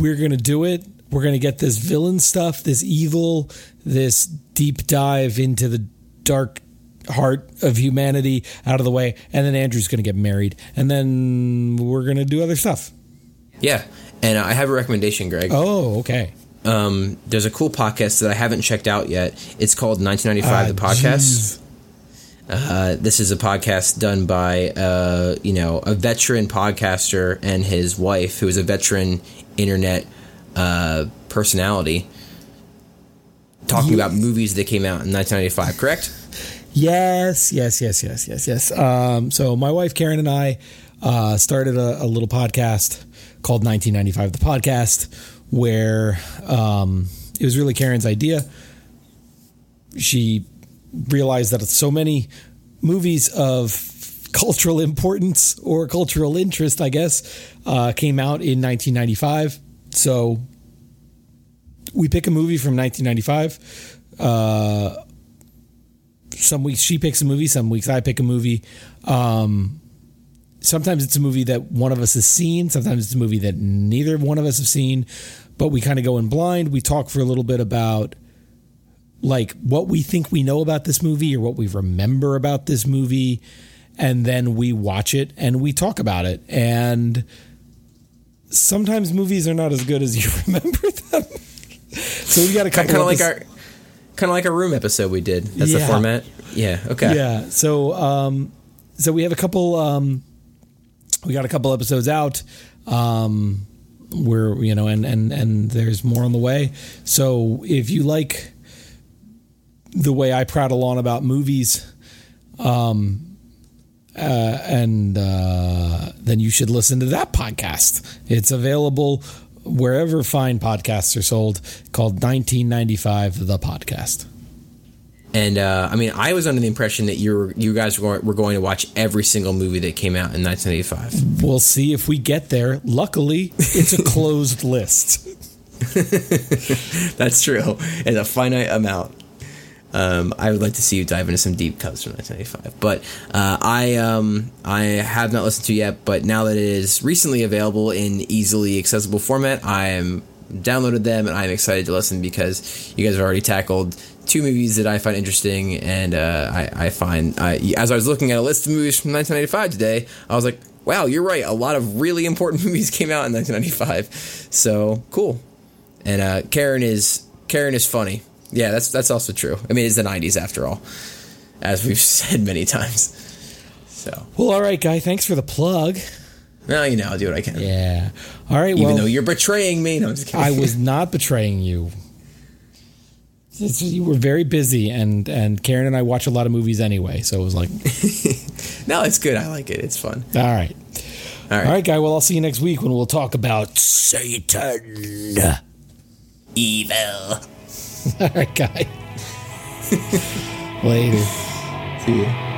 we're going to do it we're going to get this villain stuff this evil this deep dive into the dark heart of humanity out of the way, and then Andrew's going to get married, and then we're going to do other stuff. Yeah, and I have a recommendation, Greg. Oh, okay. Um, there's a cool podcast that I haven't checked out yet. It's called 1995 uh, the podcast. Uh, this is a podcast done by uh, you know a veteran podcaster and his wife, who is a veteran internet uh, personality talking about movies that came out in 1995, correct? Yes, yes, yes, yes, yes, yes. Um, so my wife Karen and I uh, started a, a, little podcast called 1995 the podcast, where um, it was really Karen's idea. She realized that so many movies of cultural importance or cultural interest, I guess, uh, came out in 1995. So we pick a movie from 1995. Uh, some weeks she picks a movie, some weeks I pick a movie. Um, sometimes it's a movie that one of us has seen, sometimes it's a movie that neither one of us have seen, but we kind of go in blind. We talk for a little bit about like what we think we know about this movie or what we remember about this movie and then we watch it and we talk about it and sometimes movies are not as good as you remember them so we got a couple kind of like our kind of like a room episode we did. That's yeah. the format. Yeah. Okay. Yeah. So um, so we have a couple. Um, we got a couple episodes out. Um, we're you know, and and and there's more on the way. So if you like the way I prattle on about movies, um, uh, and uh, then you should listen to that podcast. It's available wherever fine podcasts are sold called 1995 the podcast and uh, I mean, I was under the impression that you were, you guys were, were going to watch every single movie that came out in 1985. We'll see if we get there. Luckily, it's a closed list. That's true. It's a finite amount. Um, I would like to see you dive into some deep cuts from 1985. But uh, I um, I have not listened to yet. But now that it is recently available in easily accessible format, I am downloaded them and I'm excited to listen because you guys have already tackled two movies that I find interesting, and uh, I, I find I, as I was looking at a list of movies from 1995 today, I was like, wow, you're right. A lot of really important movies came out in 1995. So cool. And uh, Karen is Karen is funny. Yeah, that's that's also true. I mean, it's the '90s after all, as we've said many times. So well, all right, guy. Thanks for the plug. Well, you know, I'll do what I can. Yeah. All right. Even well, though you're betraying me. No, I'm just kidding. I was not betraying you. It's- you were very busy, and and Karen and I watch a lot of movies anyway, so it was like, no, it's good. I like it. It's fun. all right, All right. all right, guy. Well, I'll see you next week when we'll talk about Satan. Evil. All right, guy. Later. See ya.